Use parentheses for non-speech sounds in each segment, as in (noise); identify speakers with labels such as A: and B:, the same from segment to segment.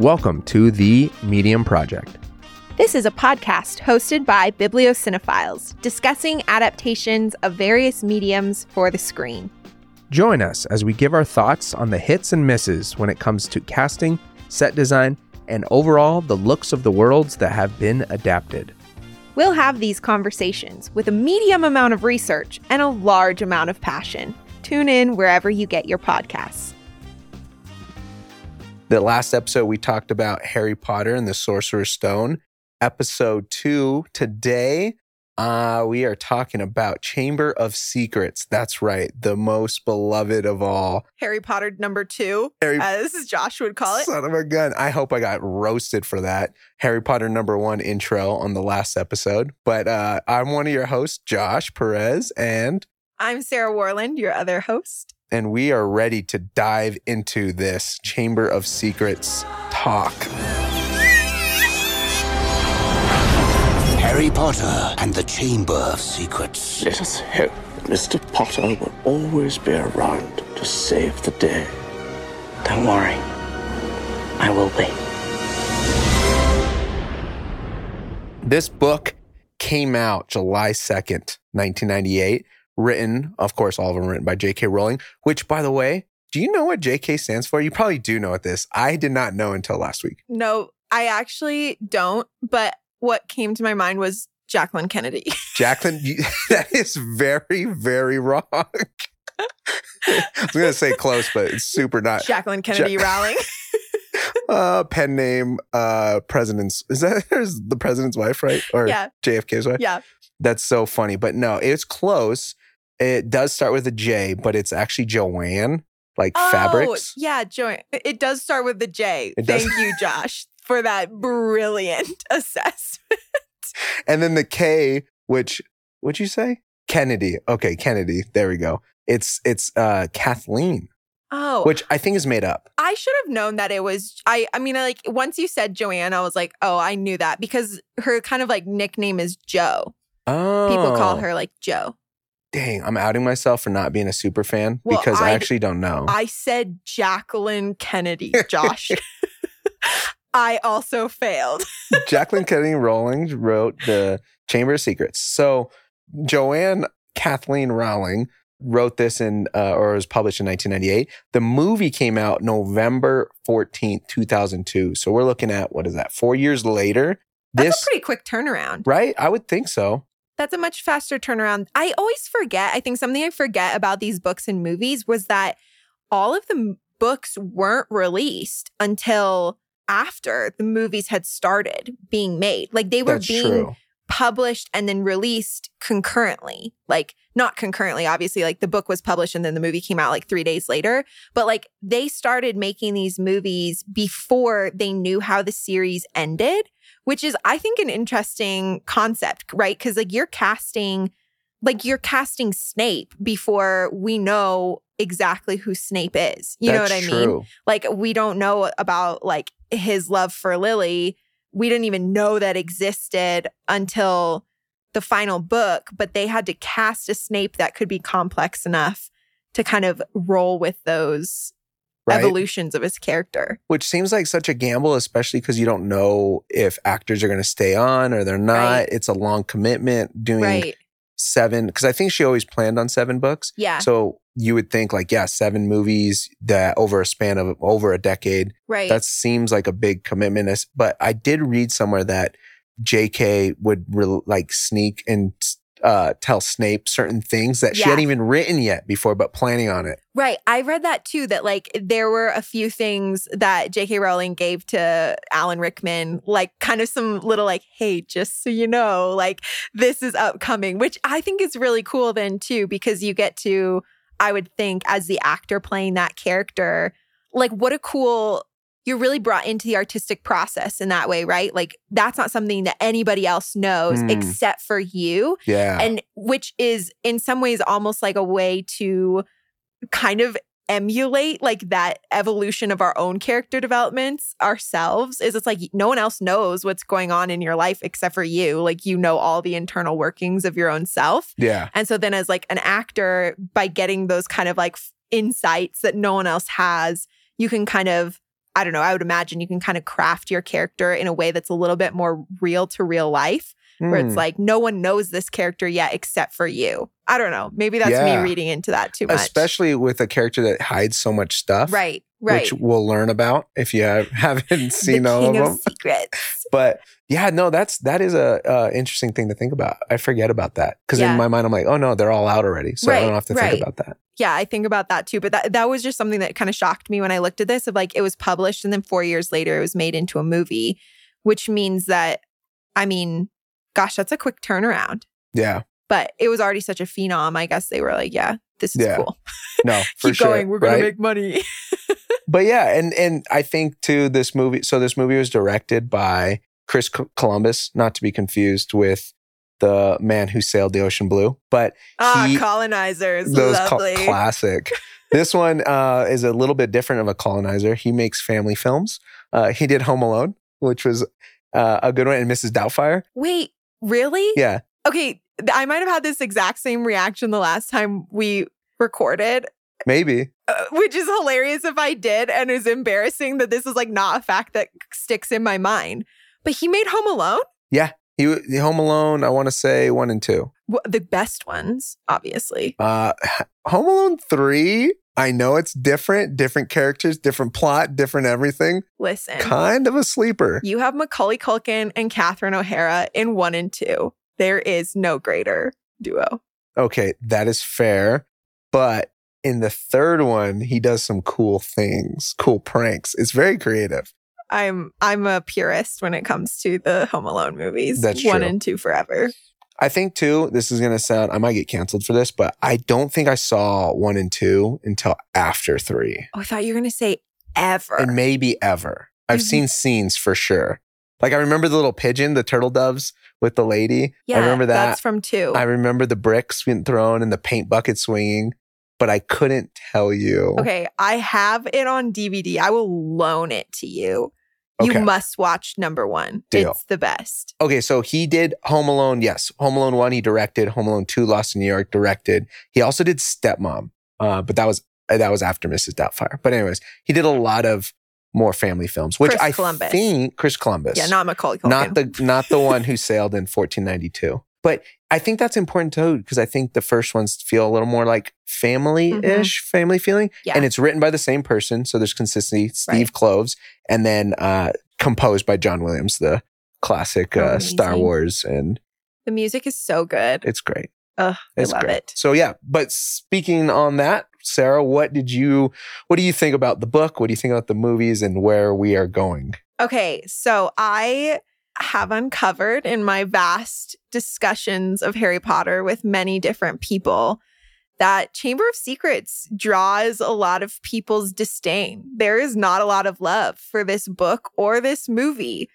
A: Welcome to the Medium Project.
B: This is a podcast hosted by Bibliocynophiles discussing adaptations of various mediums for the screen.
A: Join us as we give our thoughts on the hits and misses when it comes to casting, set design, and overall the looks of the worlds that have been adapted.
B: We'll have these conversations with a medium amount of research and a large amount of passion. Tune in wherever you get your podcasts.
A: The last episode, we talked about Harry Potter and the Sorcerer's Stone. Episode two, today, uh, we are talking about Chamber of Secrets. That's right, the most beloved of all.
B: Harry Potter number two,
A: Harry,
B: as Josh would call it.
A: Son of a gun. I hope I got roasted for that. Harry Potter number one intro on the last episode. But uh, I'm one of your hosts, Josh Perez, and
B: I'm Sarah Warland, your other host.
A: And we are ready to dive into this Chamber of Secrets talk.
C: Harry Potter and the Chamber of Secrets.
D: Let us hope that Mr. Potter will always be around to save the day.
E: Don't worry. I will be.
A: This book came out July 2nd, 1998, written, of course, all of them written by J.K. Rowling, which, by the way, do you know what J.K. stands for? You probably do know what this. I did not know until last week.
B: No, I actually don't, but what came to my mind was Jacqueline Kennedy. (laughs)
A: Jacqueline, you, (laughs) that is very, very wrong. (laughs) I was going to say close, but it's super not.
B: Jacqueline Kennedy ja- Rowling.
A: uh, pen name, uh, president's. Is that the president's wife, right? Or
B: yeah.
A: JFK's wife?
B: Yeah.
A: That's so funny. But no, it's close. It does start with a J, but it's actually Joanne, like
B: oh,
A: fabrics.
B: Yeah, Joanne. It does start with the J. It Thank does. you, Josh for that brilliant (laughs) assessment.
A: and then the K, which would you say? Kennedy. Okay, Kennedy. There we go. It's it's uh Kathleen.
B: Oh.
A: Which I think is made up.
B: I should have known that it was I I mean like once you said Joanne, I was like, "Oh, I knew that because her kind of like nickname is Joe."
A: Oh.
B: People call her like Joe.
A: Dang, I'm outing myself for not being a super fan well, because I, I actually don't know.
B: I said Jacqueline Kennedy, Josh. (laughs) I also failed. (laughs)
A: Jacqueline Kennedy Rowling wrote The Chamber of Secrets. So Joanne Kathleen Rowling wrote this in, uh, or was published in 1998. The movie came out November 14th, 2002. So we're looking at, what is that, four years later?
B: That's this, a pretty quick turnaround.
A: Right? I would think so.
B: That's a much faster turnaround. I always forget. I think something I forget about these books and movies was that all of the books weren't released until after the movies had started being made. Like they were
A: That's
B: being
A: true.
B: published and then released concurrently. Like not concurrently, obviously, like the book was published and then the movie came out like three days later. But like they started making these movies before they knew how the series ended, which is, I think, an interesting concept, right? Because like you're casting like you're casting Snape before we know exactly who Snape is. You
A: That's
B: know what I
A: true.
B: mean? Like we don't know about like his love for Lily. We didn't even know that existed until the final book, but they had to cast a Snape that could be complex enough to kind of roll with those right. evolutions of his character.
A: Which seems like such a gamble, especially because you don't know if actors are going to stay on or they're not. Right. It's a long commitment doing right seven because I think she always planned on seven books.
B: Yeah.
A: So you would think like, yeah, seven movies that over a span of over a decade.
B: Right.
A: That seems like a big commitment. But I did read somewhere that J.K. would re- like sneak and uh, tell Snape certain things that yeah. she hadn't even written yet before, but planning on it.
B: Right. I read that too, that like there were a few things that J.K. Rowling gave to Alan Rickman, like kind of some little like, hey, just so you know, like this is upcoming, which I think is really cool then too, because you get to, I would think, as the actor playing that character, like what a cool you're really brought into the artistic process in that way, right? Like that's not something that anybody else knows mm. except for you.
A: Yeah.
B: And which is in some ways almost like a way to kind of emulate like that evolution of our own character developments ourselves is it's like no one else knows what's going on in your life except for you like you know all the internal workings of your own self
A: yeah
B: and so then as like an actor by getting those kind of like insights that no one else has you can kind of I don't know, I would imagine you can kind of craft your character in a way that's a little bit more real to real life, where it's
A: Hmm.
B: like no one knows this character yet except for you. I don't know. Maybe that's
A: Yeah.
B: me reading into that too much.
A: especially with a character that hides so much stuff,
B: right, right.
A: Which we'll learn about if you have, (laughs) haven't seen
B: the
A: all of
B: of,
A: them.
B: secrets.
A: But yeah, no, that's that is a uh, interesting thing to think about. I forget about that because
B: Yeah.
A: in my mind I'm like, oh no, they're all out already, so I don't have to
B: right.
A: think about that.
B: Yeah, I think about that too. But that that was just something that kind of shocked me when I looked at this. Of like it was published and then four years later it was made into a movie, which means that I mean, gosh, that's a quick turnaround.
A: Yeah,
B: But it was already such a phenom. I guess they were like, yeah, this is
A: Yeah,
B: cool.
A: no, (laughs) for
B: Keep
A: sure.
B: going. We're gonna
A: right?
B: make money. (laughs)
A: But yeah, and and I think too this movie. So this movie was directed by Chris Columbus, not to be confused with the man who sailed the ocean blue. But
B: ah,
A: he-
B: colonizers.
A: those cl-
B: Lovely.
A: classic. (laughs) this one uh, is a little bit different of a colonizer. He makes family films. Uh, he did Home Alone, which was uh, a good one, and Mrs. Doubtfire.
B: Wait, really?
A: Yeah,
B: Okay. I might have had this exact same reaction the last time we recorded.
A: Maybe.
B: uh, which is hilarious if I did, and is embarrassing that this is like not a fact that sticks in my mind. But he made Home Alone, Yeah.
A: He the Home Alone. I want to say one and two.
B: Wh- the best ones, obviously.
A: Uh, Home Alone three. I know it's different, different characters, different plot, different everything.
B: Listen,
A: Kind of a sleeper.
B: you have Macaulay Culkin and Catherine O'Hara in one and two. There is no greater duo.
A: Okay, that is fair. But in the third one, he does some cool things, cool pranks. It's very creative.
B: I'm I'm a purist when it comes to the Home Alone movies.
A: That's
B: one
A: true.
B: and two forever.
A: I think too, this is gonna sound I might get canceled for this, but I don't think I saw one and two until after three.
B: Oh, I thought you were gonna say ever.
A: And maybe ever. I've
B: Mhm.
A: seen scenes for sure. Like I remember the little pigeon, the turtle doves with the lady.
B: yeah,
A: I remember that.
B: That's from two.
A: I remember the bricks being thrown and the paint bucket swinging, but I couldn't tell you.
B: Okay, I have it on DVD. I will loan it to you. You
A: Okay.
B: must watch number one.
A: Deal.
B: It's the best.
A: Okay, so he did Home Alone. Yes, Home Alone one he directed. Home Alone two, Lost in New York directed. He also did Stepmom, uh, but that was that was after Mrs. Doubtfire. But anyways, he did a lot of more family films, which
B: Chris
A: I
B: Columbus.
A: think Chris Columbus.
B: Yeah, not Macaulay Culkin.
A: not the not the one (laughs) who sailed in 1492. But I think that's important too because I think the first ones feel a little more like family-ish, family feeling,
B: Mm-hmm. Yeah.
A: and it's written by the same person, so there's consistency. Steve
B: Right.
A: Kloves, and then uh, composed by John Williams, the classic uh, Star Wars, and
B: the music is so good.
A: it's great.
B: Ugh, I love
A: great.
B: it.
A: So yeah, but speaking on that, Sarah, what did you what do you think about the book? What do you think about the movies and where we are going?
B: Okay, so I have uncovered in my vast discussions of Harry Potter with many different people that Chamber of Secrets draws a lot of people's disdain. There is not a lot of love for this book or this movie.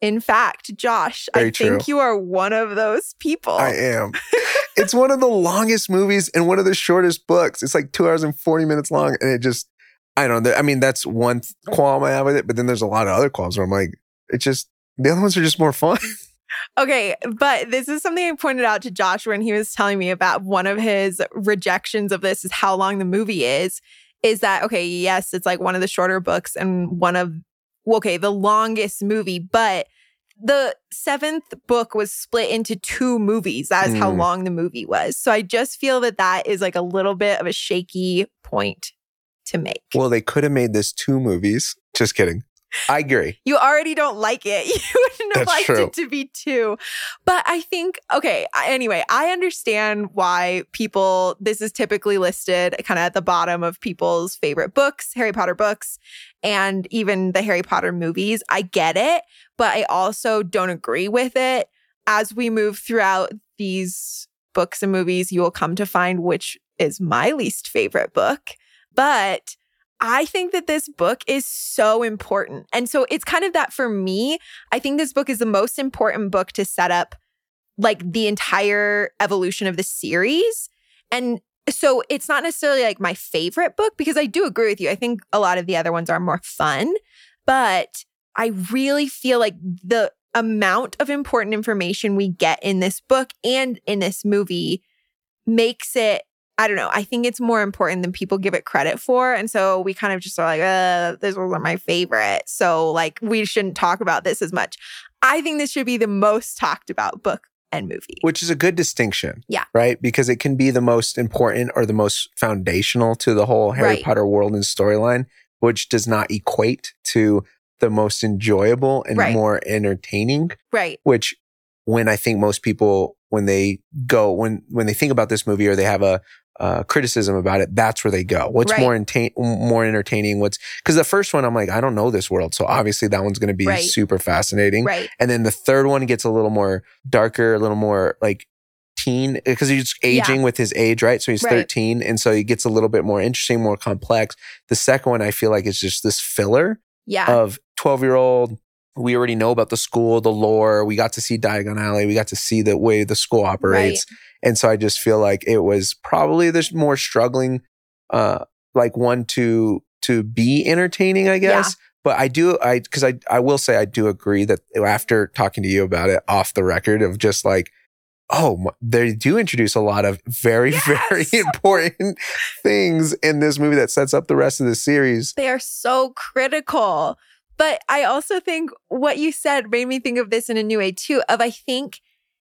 B: In fact, Josh, I
A: Very
B: think you are one of those people.
A: I am. (laughs) it's one of the longest movies and one of the shortest books. It's like two hours and 40 minutes long. And it just, I don't know. I mean, that's one qualm I have with it. But then there's a lot of other qualms where I'm like, it just, the other ones are just more fun. (laughs)
B: Okay, but this is something I pointed out to Josh when he was telling me about one of his rejections of this is how long the movie is. Is that okay? Yes, it's like one of the shorter books and one of okay, the longest movie, but the seventh book was split into two movies. That is how
A: Mm.
B: long the movie was. So I just feel that that is like a little bit of a shaky point to make.
A: well, they could have made this two movies. Just kidding. I agree.
B: You already don't like it. (laughs) You wouldn't have
A: That's
B: liked
A: true.
B: it to be two. But I think, okay, anyway, I understand why people, this is typically listed kind of at the bottom of people's favorite books, Harry Potter books, and even the Harry Potter movies. I get it, but I also don't agree with it. As we move throughout these books and movies, you will come to find which is my least favorite book. But I think that this book is so important. And so it's kind of that for me. I think this book is the most important book to set up like the entire evolution of the series. And so it's not necessarily like my favorite book because I do agree with you. I think a lot of the other ones are more fun, but I really feel like the amount of important information we get in this book and in this movie makes it I don't know. I think it's more important than people give it credit for. And so we kind of just are like, uh, this wasn't my favorite. So like we shouldn't talk about this as much. I think this should be the most talked about book and movie.
A: which is a good distinction.
B: Yeah.
A: Right? Because it can be the most important or the most foundational to the whole Harry
B: Right.
A: Potter world and storyline, which does not equate to the most enjoyable and
B: Right.
A: more entertaining,
B: Right.
A: which when I think most people when they go when when they think about this movie or they have a uh, criticism about it, that's where they go. What's
B: Right.
A: more entertain, more entertaining? What's because the first one I'm like I don't know this world, so obviously that one's going to be
B: Right.
A: super fascinating.
B: Right.
A: And then the third one gets a little more darker, a little more like teen because he's aging with his age, right? So he's
B: Right.
A: 13. And so he gets a little bit more interesting, more complex. The second one, I feel like is just this filler
B: Yeah.
A: of 12 year old. We already know about the school, the lore. We got to see Diagon Alley. We got to see the way the school operates. And so I just feel like it was probably the more struggling, uh, like one to, to be entertaining, I guess. But I do, I, cause I, I will say I do agree that after talking to you about it off the record of just like, oh, they do introduce a lot of very, (laughs) very important things in this movie that sets up the rest of the series.
B: They are so critical. But I also think what you said made me think of this in a new way too. Of I think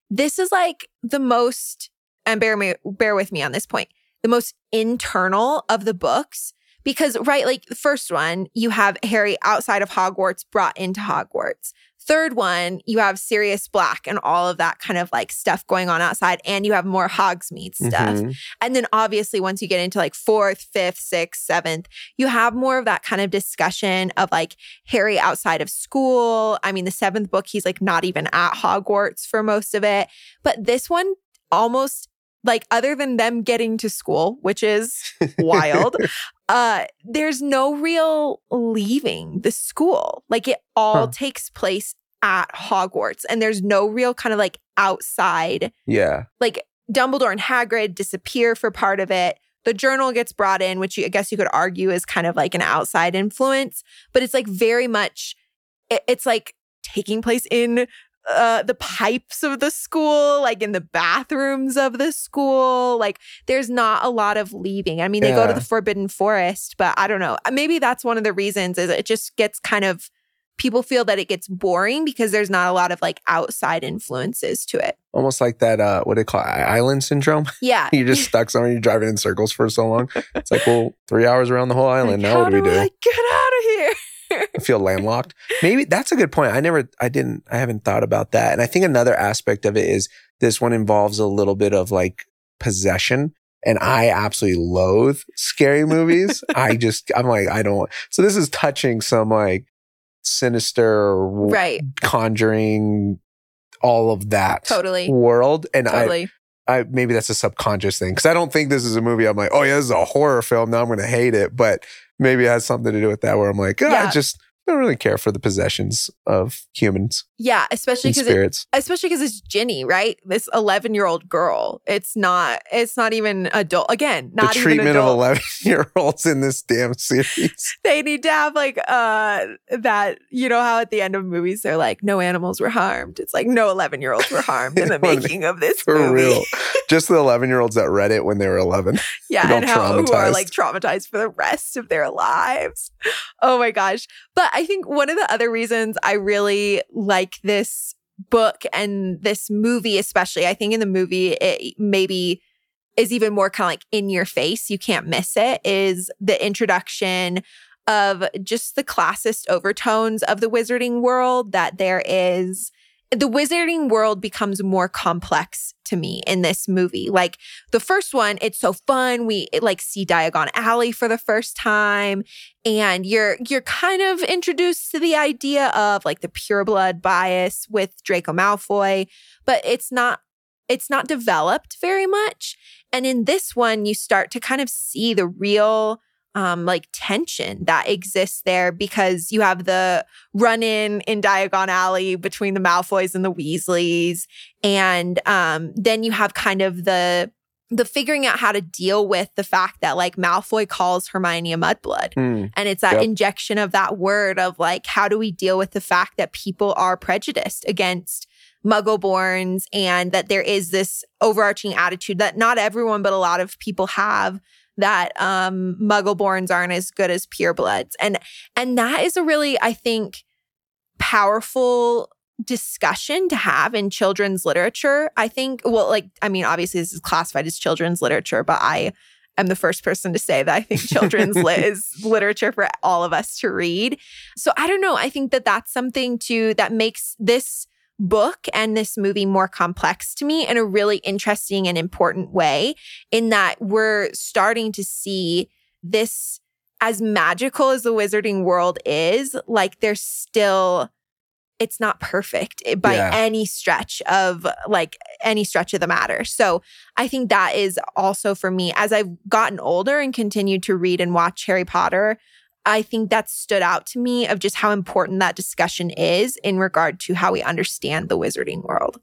B: this is like the most, and bear me bear with me on this point, the most internal of the books. Because right, like the first one, you have Harry outside of Hogwarts brought into Hogwarts. Third one, you have Sirius Black and all of that kind of like stuff going on outside, and you have more Hogsmeade stuff.
A: Mhm.
B: And then obviously, once you get into like fourth, fifth, sixth, seventh, you have more of that kind of discussion of like Harry outside of school. I mean, the seventh book, he's like not even at Hogwarts for most of it. But this one almost like other than them getting to school, which is wild, (laughs) uh, there's no real leaving the school. Like it all
A: Huh.
B: takes place at Hogwarts, and there's no real kind of like outside
A: Yeah.
B: like Dumbledore and Hagrid disappear for part of it. The journal gets brought in, which you, I guess you could argue is kind of like an outside influence, but it's like very much, it- it's like taking place in uh, the pipes of the school, like in the bathrooms of the school. Like there's not a lot of leaving. I mean, they go to the Forbidden Forest, but I don't know. Maybe that's one of the reasons is it just gets kind of people feel that it gets boring because there's not a lot of like outside influences to it.
A: Almost like that, uh, what do they call it? Island syndrome? (laughs)
B: Yeah.
A: you're just stuck somewhere, you're driving in circles for so long. It's like, well, three hours around the whole (laughs) island. Now what do we do?
B: I get out of here?
A: I feel landlocked. Maybe that's a good point. I never, I didn't, I haven't thought about that. And I think another aspect of it is this one involves a little bit of like possession. And I absolutely loathe scary (laughs) movies. I just, I'm like, I don't. So this is touching some like sinister,
B: right.
A: conjuring, all of that
B: Totally.
A: world. And I,
B: Totally.
A: I maybe that's a subconscious thing because I don't think this is a movie. I'm like, oh yeah, this is a horror film. Now I'm going to hate it, but maybe it has something to do with that. Where I'm like, ah,
B: Yeah.
A: I just don't really care for the possessions of humans
B: yeah. Especially because it, especially because it's Ginny, right? This 11 year old girl. It's not, it's not even adult. Again, not
A: the
B: even
A: treatment of 11 year olds in this damn series. (laughs)
B: They need to have like, uh, that, you know, how at the end of movies, they're like, no animals were harmed. It's like, no 11 year olds were harmed in (laughs) the making of this
A: For
B: movie.
A: real. (laughs) Just the 11 year olds that read it when they were 11.
B: Yeah, and how who are like traumatized for the rest of their lives. Oh my gosh. But I think one of the other reasons I really like this book and this movie, especially, I think in the movie, it maybe is even more kind of like in your face. You can't miss it, is the introduction of just the classist overtones of the wizarding world that there is. The wizarding world becomes more complex to me in this movie. Like, the first one, it's so fun. We like see Diagon Alley for the first time, and you're you're kind of introduced to the idea of like the pure blood bias with Draco Malfoy, but it's not it's not developed very much. And in this one, you start to kind of see the real um like tension that exists there because you have the run in in Diagon Alley between the Malfoys and the Weasleys and um, then you have kind of the the figuring out how to deal with the fact that like Malfoy calls Hermione a mudblood.
A: Hmm.
B: And it's that
A: Yep.
B: injection of that word of like, how do we deal with the fact that people are prejudiced against muggle-borns and that there is this overarching attitude that not everyone but a lot of people have that um muggle-borns aren't as good as purebloods and and that is a really i think powerful discussion to have in children's literature. I think well like i mean obviously this is classified as children's literature but i am the first person to say that i think children's (laughs) lit is literature for all of us to read. So i don't know. I think that that's something too that makes this book and this movie more complex to me in a really interesting and important way in that we're starting to see this as magical as the wizarding world is like there's still it's not perfect eh, by
A: Yeah.
B: any stretch of like any stretch of the matter. So I think that is also for me as I've gotten older and continued to read and watch Harry Potter. I think that stood out to me of just how important that discussion is in regard to how we understand the wizarding world.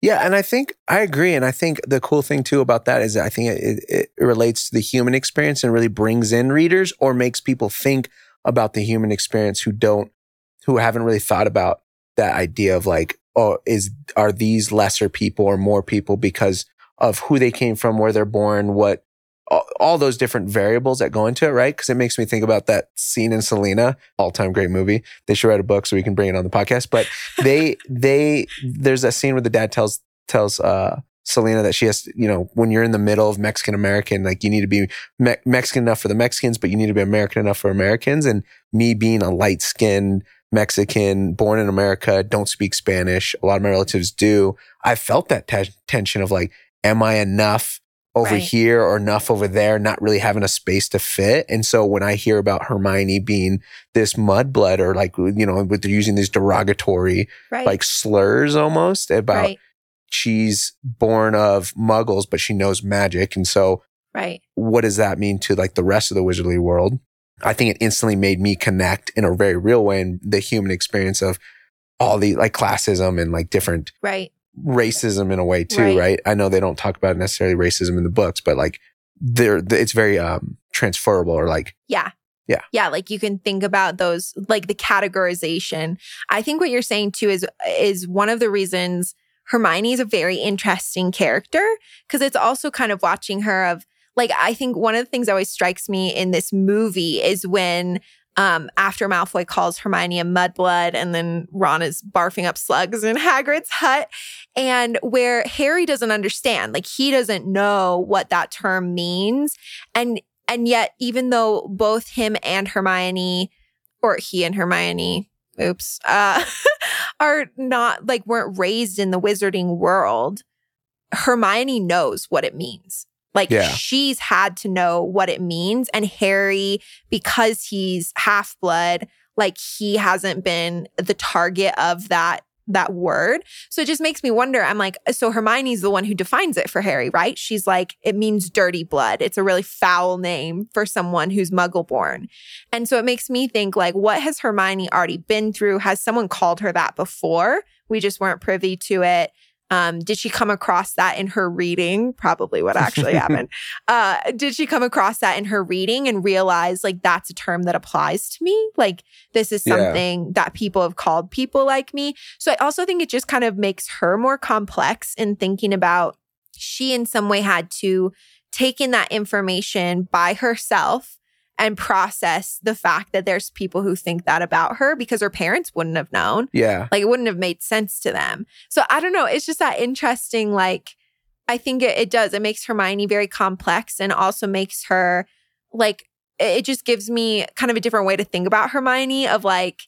A: Yeah, and I think I agree, and I think the cool thing too about that is I think it, it relates to the human experience and really brings in readers or makes people think about the human experience who don't, who haven't really thought about that idea of like, oh, is are these lesser people or more people because of who they came from, where they're born, what all, all those different variables that go into it, right? Because it makes me think about that scene in Selena, all time great movie. They should write a book so we can bring it on the podcast. But (laughs) they they there's a scene where the dad tells tells uh Selena that she has, to- you know, when you're in the middle of Mexican American, like you need to be Me- Mexican enough for the Mexicans, but you need to be American enough for Americans. And me being a light skinned Mexican, born in America, don't speak Spanish. A lot of my relatives do. I felt that te- tension of like, am I enough over
B: Right.
A: here or enough over there, not really having a space to fit? And so when I hear about Hermione being this mudblood or like, you know, with they're using these derogatory
B: Right.
A: like slurs almost about
B: right.
A: she's born of muggles, but she knows magic. And so
B: Right.
A: what does that mean to like the rest of the wizardly world? I think it instantly made me connect in a very real way in the human experience of all the like classism and like different
B: Right.
A: Racism in a way too,
B: Right.
A: right? I know they don't talk about necessarily racism in the books, but like they're, it's very um transferable or like
B: Yeah.
A: Yeah.
B: Yeah. Like you can think about those, like the categorization. I think what you're saying too is is one of the reasons Hermione is a very interesting character because it's also kind of watching her of like I think one of the things that always strikes me in this movie is when um after Malfoy calls Hermione a mudblood and then Ron is barfing up slugs in Hagrid's hut and where Harry doesn't understand like he doesn't know what that term means and and yet, even though both him and Hermione, or he and Hermione, oops, uh, (laughs) are not like weren't raised in the wizarding world, Hermione knows what it means. Like
A: Yeah.
B: she's had to know what it means. And Harry, because he's half blood, like he hasn't been the target of that that word. So it just makes me wonder. I'm like, so Hermione's the one who defines it for Harry, right? She's like, it means dirty blood. It's a really foul name for someone who's muggle born. And so it makes me think like, what has Hermione already been through? Has someone called her that before? We just weren't privy to it. Um, did she come across that in her reading? Probably what actually (laughs) happened. Uh, did she come across that in her reading and realize like that's a term that applies to me? Like this is
A: Yeah.
B: something that people have called people like me. So I also think it just kind of makes her more complex in thinking about she in some way had to take in that information by herself and process the fact that there's people who think that about her because her parents wouldn't have known.
A: yeah.
B: Like it wouldn't have made sense to them. So I don't know. It's just that interesting. Like, I think it, it does. It makes Hermione very complex and also makes her like, it it just gives me kind of a different way to think about Hermione of like,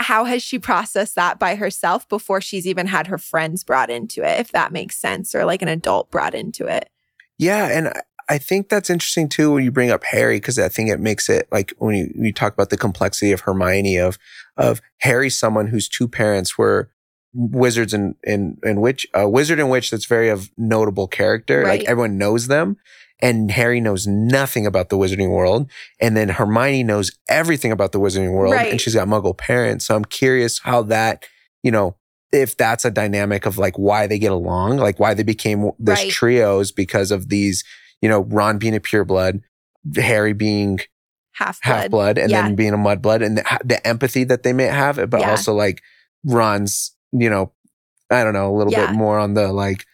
B: how has she processed that by herself before she's even had her friends brought into it, if that makes sense, or like an adult brought into it?
A: Yeah, and I- think that's interesting too when you bring up Harry because I think it makes it like when you, you talk about the complexity of Hermione of of Harry, someone whose two parents were wizards and and and witch a wizard and witch that's very of notable character.
B: Right.
A: Like everyone knows them. And Harry knows nothing about the wizarding world. And then Hermione knows everything about the wizarding world.
B: Right.
A: And she's got muggle parents. So I'm curious how that, you know, if that's a dynamic of like why they get along, like why they became this
B: Right.
A: trios because of these, you know, Ron being a pureblood, Harry being
B: Half
A: half
B: blood.
A: and
B: Yeah.
A: then being a mudblood, and the, the empathy that they may have, but
B: Yeah.
A: also like Ron's, you know, I don't know, a little
B: Yeah.
A: bit more on the like,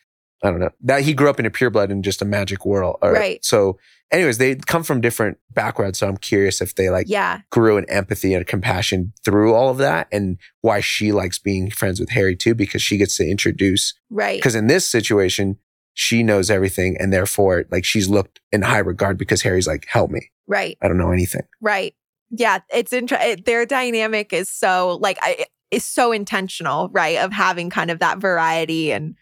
A: I don't know, that he grew up in a pureblood in just a magic world. Or-
B: Right.
A: So, anyways, they come from different backgrounds. So I'm curious if they like
B: yeah.
A: grew in empathy and compassion through all of that and why she likes being friends with Harry too, because she gets to introduce,
B: Right.
A: because in this situation, she knows everything and therefore like she's looked in high regard because Harry's like, help me.
B: Right.
A: I don't know anything.
B: Right. Yeah. It's interesting. Their dynamic is so like I is so intentional, right? Of having kind of that variety and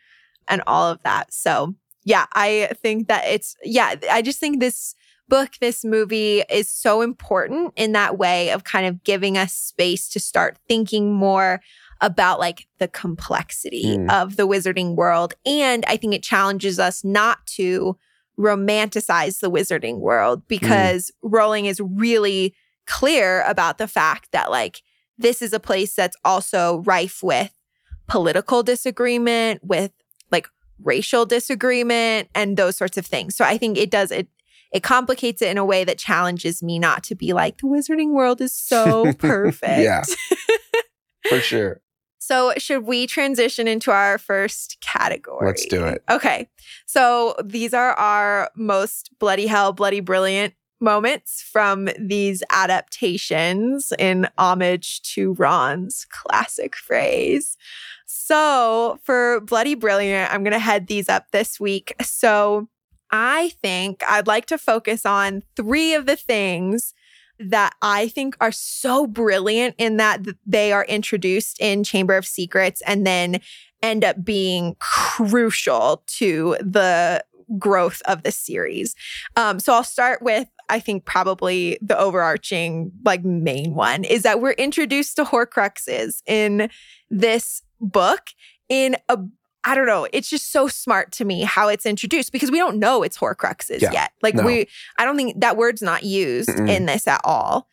B: and all of that. So yeah, I think that it's yeah. I just think this book, this movie is so important in that way of kind of giving us space to start thinking more about like the complexity
A: Mm.
B: of the wizarding world. And I think it challenges us not to romanticize the wizarding world because Rowling is really clear about the fact that like this is a place that's also rife with political disagreement, with like racial disagreement and those sorts of things. So I think it does it it complicates it in a way that challenges me not to be like the wizarding world is so (laughs) perfect.
A: Yeah. For sure.
B: So, should we transition into our first category?
A: Let's do it.
B: Okay. So, these are our most bloody hell, bloody brilliant moments from these adaptations in homage to Ron's classic phrase. So, for bloody brilliant, I'm going to head these up this week. So, I think I'd like to focus on three of the things that I think are so brilliant in that they are introduced in Chamber of Secrets and then end up being crucial to the growth of the series. Um, so I'll start with I think probably the overarching like main one is that we're introduced to Horcruxes in this book in a I don't know. It's just so smart to me how it's introduced because we don't know it's Horcruxes
A: Yeah.
B: yet. Like
A: No.
B: we, I don't think that word's not used
A: Mm-mm.
B: in this at all.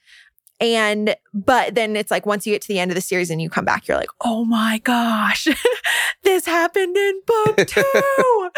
B: And but then it's like once you get to the end of the series and you come back, you're like, oh my gosh, (laughs) this happened in book (laughs) two.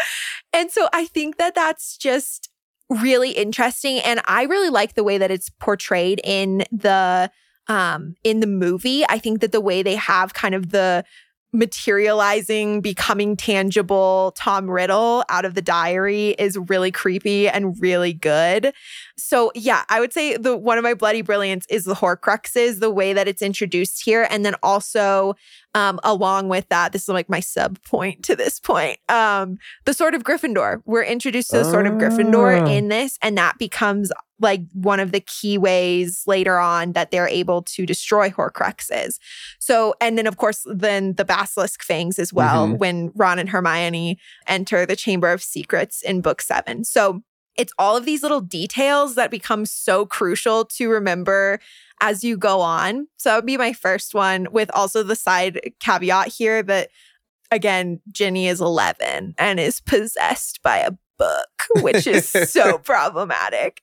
B: and so I think that that's just really interesting, and I really like the way that it's portrayed in the um in the movie. I think that the way they have kind of the materializing, becoming tangible Tom Riddle out of the diary is really creepy and really good. So yeah, I would say the one of my bloody brilliance is the Horcruxes, the way that it's introduced here, and then also um, along with that, this is like my sub point to this point. Um, the Sword of Gryffindor. We're introduced to the Sword of Gryffindor
A: Ah.
B: in this, and that becomes like one of the key ways later on that they're able to destroy Horcruxes. So, and then of course, then the Basilisk Fangs as well
A: Mhm.
B: when Ron and Hermione enter the Chamber of Secrets in book seven. So it's all of these little details that become so crucial to remember as you go on. So that would be my first one, with also the side caveat here that again, Ginny is 11 and is possessed by a book, which is so (laughs) problematic.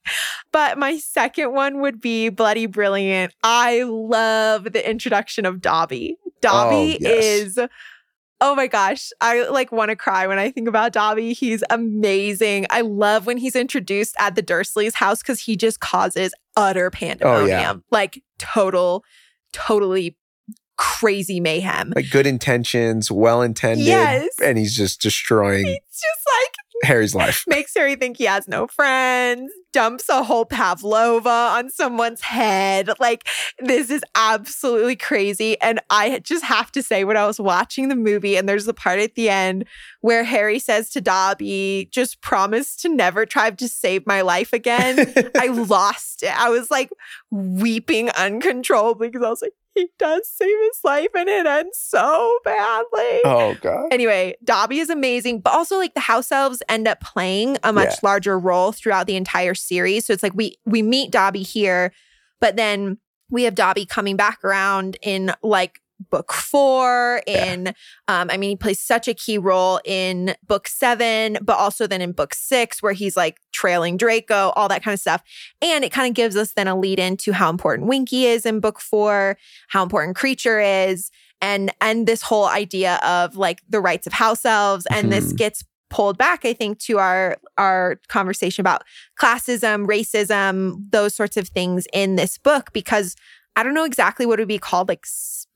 B: But my second one would be Bloody Brilliant. I love the introduction of Dobby. Dobby
A: Oh, yes.
B: is Oh my gosh, I like want to cry when I think about Dobby. He's amazing. I love when he's introduced at the Dursleys' house because he just causes utter oh, pandemonium. Like total, totally crazy mayhem.
A: Like good intentions, well intended.
B: Yes.
A: And he's just destroying
B: It's just like
A: Harry's life. (laughs)
B: makes Harry think he has no friends, dumps a whole pavlova on someone's head. Like, this is absolutely crazy. And I just have to say, when I was watching the movie, and there's the part at the end where Harry says to Dobby, just promise to never try to save my life again. (laughs) I lost it. I was like weeping uncontrollably because I was like, he does save his life and it ends so badly.
A: oh god.
B: Anyway, Dobby is amazing, but also like the house elves end up playing a much
A: Yeah.
B: larger role throughout the entire series. So it's like we we meet Dobby here, but then we have Dobby coming back around in like book four in um i mean he plays such a key role in book seven but also then in book six where he's like trailing draco all that kind of stuff. And it kind of gives us then a lead into how important winky is in book four how important Kreacher is and and this whole idea of like the rights of house elves. And this
A: Mhm.
B: gets pulled back i think to our our conversation about classism racism those sorts of things in this book because I don't know exactly what it would be called, like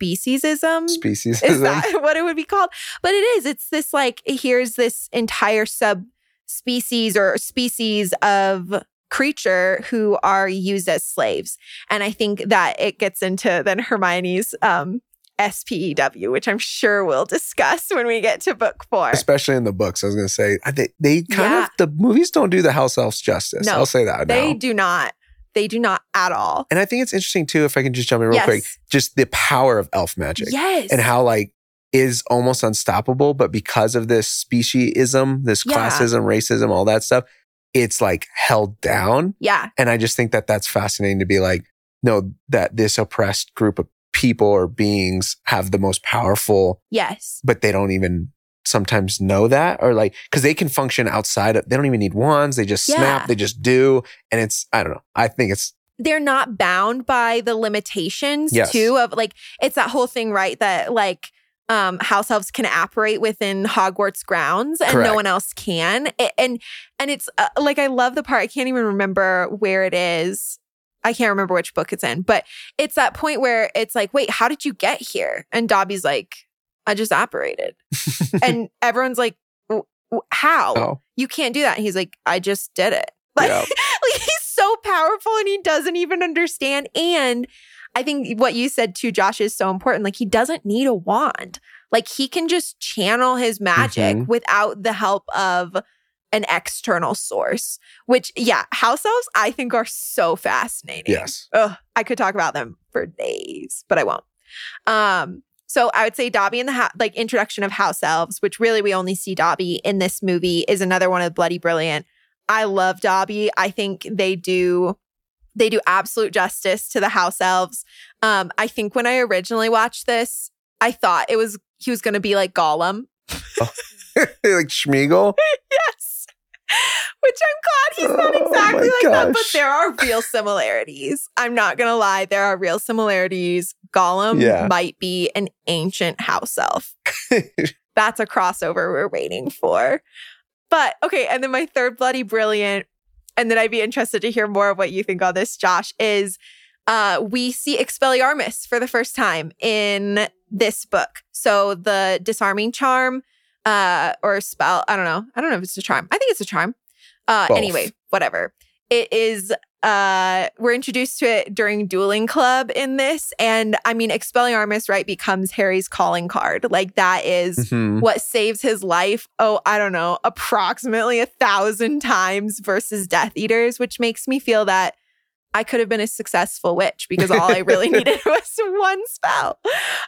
B: speciesism.
A: Species.
B: is that (laughs) what it would be called? But it is. It's this like here's this entire subspecies or species of creature who are used as slaves. And I think that it gets into then Hermione's um SPEW, which I'm sure we'll discuss when we get to book four.
A: Especially in the books, I was going to say I think they kind
B: Yeah.
A: of the movies don't do the house elves justice.
B: No,
A: I'll say that.
B: They
A: now.
B: do not. They do not at all.
A: And I think it's interesting too, if I can just jump in real
B: yes.
A: quick, just the power of elf magic
B: Yes.
A: and how like is almost unstoppable, but because of this speciesism, this
B: Yeah.
A: classism, racism, all that stuff, it's like held down.
B: Yeah.
A: And I just think that that's fascinating to be like, no, that this oppressed group of people or beings have the most powerful,
B: Yes.
A: but they don't even sometimes know that or like, cause they can function outside of, they don't even need wands. They just
B: Yeah.
A: snap, they just do. And it's, I don't know. I think it's,
B: they're not bound by the limitations
A: Yes.
B: too of like it's that whole thing right that like um house elves can operate within hogwarts grounds and
A: Correct.
B: no one else can A- and and it's uh, like i love the part i can't even remember where it is i can't remember which book it's in but it's that point where it's like wait how did you get here and dobby's like i just apparated. (laughs) and everyone's like "W- w- how
A: oh,
B: you can't do that and he's like i just did it (laughs) like,
A: Yeah.
B: like he's so powerful and he doesn't even understand. And I think what you said too, Josh, is so important. Like he doesn't need a wand. Like he can just channel his magic
A: Mhm.
B: without the help of an external source. Which, yeah, house elves I think are so fascinating.
A: yes.
B: Ugh, I could talk about them for days, but I won't. Um, so I would say Dobby and the like introduction of house elves, which really we only see Dobby in this movie, is another one of Bloody Brilliant. I love Dobby. I think they do they do absolute justice to the house elves. Um, I think when I originally watched this, I thought it was he was going to be like Gollum. (laughs)
A: like Smeagol. (laughs)
B: yes. Which I'm glad he's not
A: Oh
B: exactly
A: my
B: like that, but there are real similarities. I'm not gonna lie, there are real similarities. Gollum
A: Yeah.
B: might be an ancient house elf. (laughs) That's a crossover we're waiting for. But okay, and then my third bloody brilliant, and then I'd be interested to hear more of what you think on this, Josh, is uh we see Expelliarmus for the first time in this book. So the disarming charm uh or spell i don't know i don't know if it's a charm i think it's a charm uh
A: Both.
B: anyway whatever it is uh we're introduced to it during dueling club in this and i mean expelliarmus right becomes harry's calling card like that is
A: Mhm.
B: what saves his life oh i don't know approximately a thousand times versus death eaters which makes me feel that i could have been a successful witch because all i really (laughs) needed (laughs) was one spell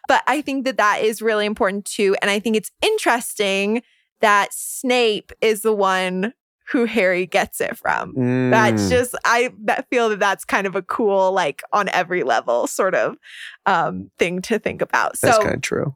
B: but i think that that is really important too and i think it's interesting that snape is the one who harry gets it from that's
A: Mm.
B: just i that feel that that's kind of a cool like on every level sort of um thing to think about so
A: That's kind of true.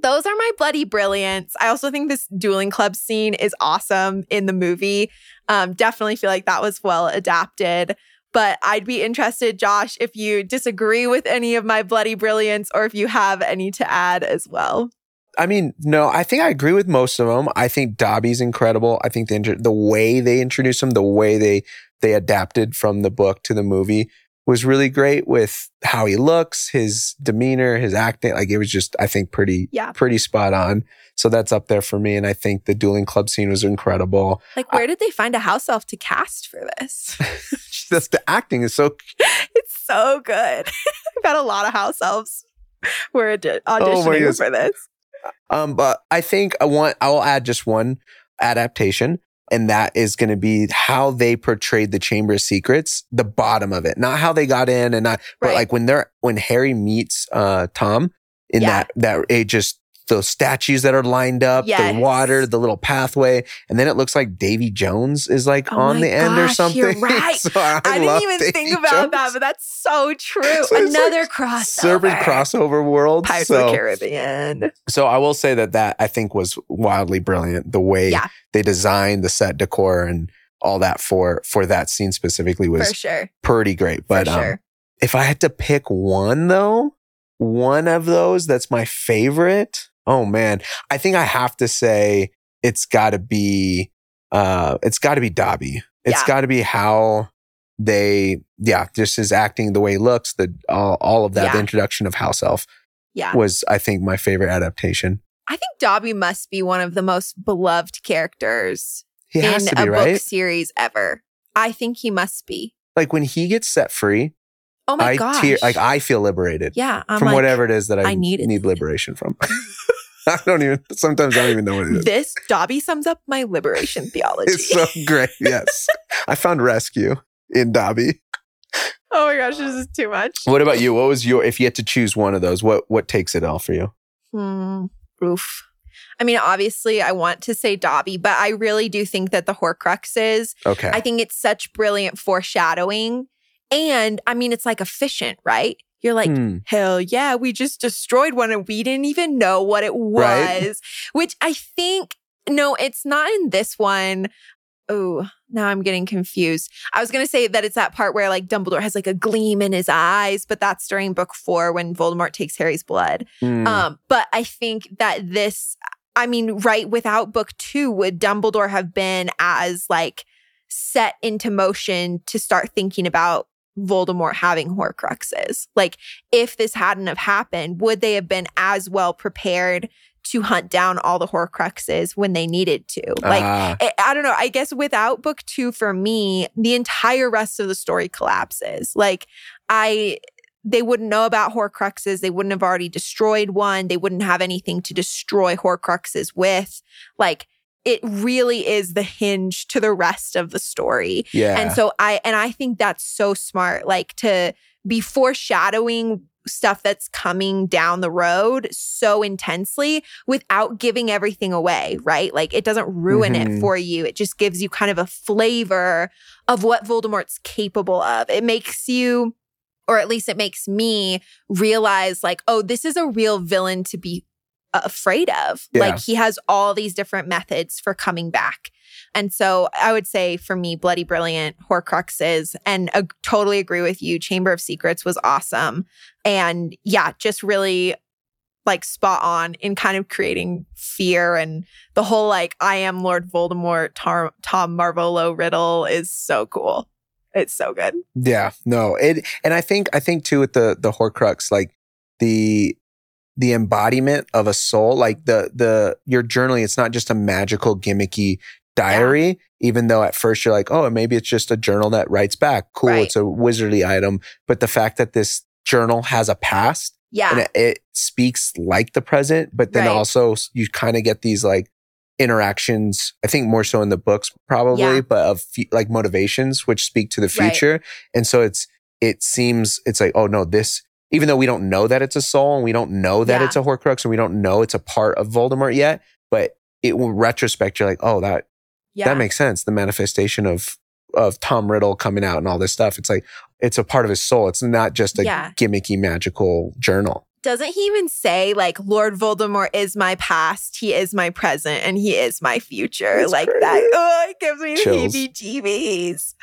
B: those are my bloody brilliance. I also think this dueling club scene is awesome in the movie. Um, definitely feel like that was well adapted. But I'd be interested, Josh, if you disagree with any of my bloody brilliance or if you have any to add as well.
A: I mean, no, I think I agree with most of them. I think Dobby's incredible. I think the intro- the way they introduced him, the way they they adapted from the book to the movie was really great with how he looks, his demeanor, his acting. Like it was just, I think, pretty
B: Yeah.
A: pretty spot on. So that's up there for me. And I think the dueling club scene was incredible.
B: Like, where did they find a house elf to cast for this? (laughs) (laughs)
A: Just the acting is so
B: it's so good. (laughs) I've had a lot of house elves were audi-
A: Oh
B: auditioning
A: goodness.
B: for this.
A: Um, but I think I want I will add just one adaptation, and that is going to be how they portrayed the Chamber of Secrets, the bottom of it, not how they got in, and not, but like when they're when Harry meets uh Tom in
B: Yeah.
A: that that it just those statues that are lined up,
B: Yes.
A: the water, the little pathway, and then it looks like Davy Jones is like
B: Oh
A: on the end or something. (laughs)
B: you're right.
A: so I,
B: I, didn't even
A: Davy
B: think about that, but that's so true.
A: So
B: Another
A: like
B: crossover.
A: Serpent crossover world.
B: Pirates
A: so,
B: of the Caribbean.
A: so I will say that that I think was wildly brilliant. The way
B: Yeah.
A: they designed the set decor and all that for for that scene specifically was
B: sure.
A: pretty great. But
B: for
A: um, if I had to pick one though, one of those that's my favorite. Oh man, I think I have to say it's got to be uh it's got to be Dobby. It's
B: Yeah.
A: got to be how they yeah, just his acting, the way he looks, the all, all of that, the introduction of House Elf
B: Yeah.
A: was, I think, my favorite adaptation.
B: I think Dobby must be one of the most beloved characters
A: He
B: in
A: to
B: a
A: be
B: book series ever. I think he must be.
A: Like when he gets set free,
B: Oh my
A: I
B: gosh.
A: tear, like I feel liberated
B: yeah, I'm
A: from
B: like,
A: whatever it is that I,
B: I
A: need liberation from. (laughs) (laughs) I don't even. Sometimes I don't even know what it is.
B: This Dobby sums up my liberation (laughs) theology.
A: It's so great. Yes, I found rescue in Dobby.
B: oh my gosh, this is too much.
A: What about you? What was your? If you had to choose one of those, what what takes it all for you?
B: Hmm. Oof. I mean, obviously, I want to say Dobby, but I really do think that the Horcruxes,
A: Okay.
B: I think it's such brilliant foreshadowing. And I mean, it's like efficient, right? You're like,
A: Hmm.
B: hell yeah, we just destroyed one and we didn't even know what it was.
A: Right.
B: Which I think, no, it's not in this one. Oh, now I'm getting confused. I was going to say that it's that part where like Dumbledore has like a gleam in his eyes, but that's during book four when Voldemort takes Harry's blood.
A: Hmm.
B: Um, but I think that this, I mean, right without book two, would Dumbledore have been as like set into motion to start thinking about Voldemort having Horcruxes? Like, if this hadn't have happened, would they have been as well prepared to hunt down all the Horcruxes when they needed to? Like,
A: Ah,
B: I, I don't know. I guess without book two for me, the entire rest of the story collapses. Like I they wouldn't know about Horcruxes. They wouldn't have already destroyed one. They wouldn't have anything to destroy Horcruxes with. Like it really is the hinge to the rest of the story.
A: yeah.
B: And so I and I think that's so smart like to be foreshadowing stuff that's coming down the road so intensely without giving everything away, right? Like it doesn't ruin
A: Mhm.
B: it for you. It just gives you kind of a flavor of what Voldemort's capable of. It makes you or at least it makes me realize like, oh, this is a real villain to be afraid of.
A: Yeah.
B: Like he has all these different methods for coming back. And so I would say for me, Bloody Brilliant, Horcruxes, and I totally agree with you. Chamber of Secrets was awesome. And yeah, just really like spot on in kind of creating fear and the whole like, I am Lord Voldemort, Tar- Tom Marvolo riddle is so cool. It's so good.
A: Yeah, no, it, and I think I think too with the the Horcrux, like the the embodiment of a soul, like the the your journaling. It's not just a magical gimmicky diary. Even though at first you're like, oh, maybe it's just a journal that writes back. Cool,
B: Right.
A: it's a wizardly item. But the fact that this journal has a past
B: Yeah.
A: and it, it speaks like the present, but then
B: Right.
A: also you kind of get these like interactions. I think more so in the books probably,
B: Yeah.
A: but of like motivations which speak to the
B: Right.
A: future. And so it's it seems it's like oh no this even though we don't know that it's a soul and we don't know that
B: Yeah.
A: it's a Horcrux and we don't know it's a part of Voldemort yet, but it in retrospect you're like oh that
B: yeah.
A: that makes sense. The manifestation of of Tom Riddle coming out and all this stuff. It's like it's a part of his soul. It's not just a
B: Yeah.
A: gimmicky magical journal.
B: Doesn't he even say like Lord Voldemort is my past, he is my present, and he is my future?
A: That's
B: like
A: great.
B: that. Oh, it gives me
A: Chills.
B: the heebie-jeebies.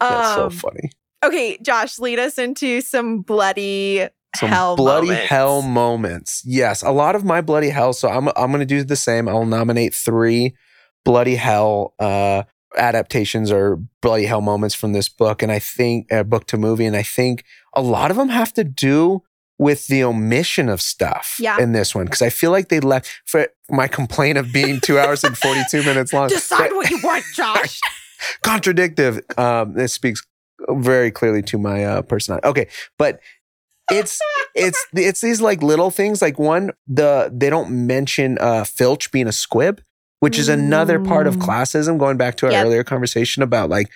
A: That's so
B: Um,
A: funny.
B: Okay, Josh, lead us into some bloody
A: Some
B: hell
A: bloody
B: moments.
A: hell moments. Yes, a lot of my bloody hell. So I'm I'm going to do the same. I'll nominate three bloody hell uh, adaptations or bloody hell moments from this book, and I think uh, book to movie, and I think a lot of them have to do with the omission of stuff
B: Yeah.
A: in this one because I feel like they left for my complaint of being two hours and 42 minutes long. (laughs)
B: Decide what you want, (laughs) Josh. (laughs)
A: contradictive. Um, this speaks very clearly to my uh, personality. Okay, but it's it's it's these like little things. Like one, the they don't mention uh, Filch being a squib, which is another part of
B: Mm.
A: classism. Going back to our
B: Yep.
A: earlier conversation about like.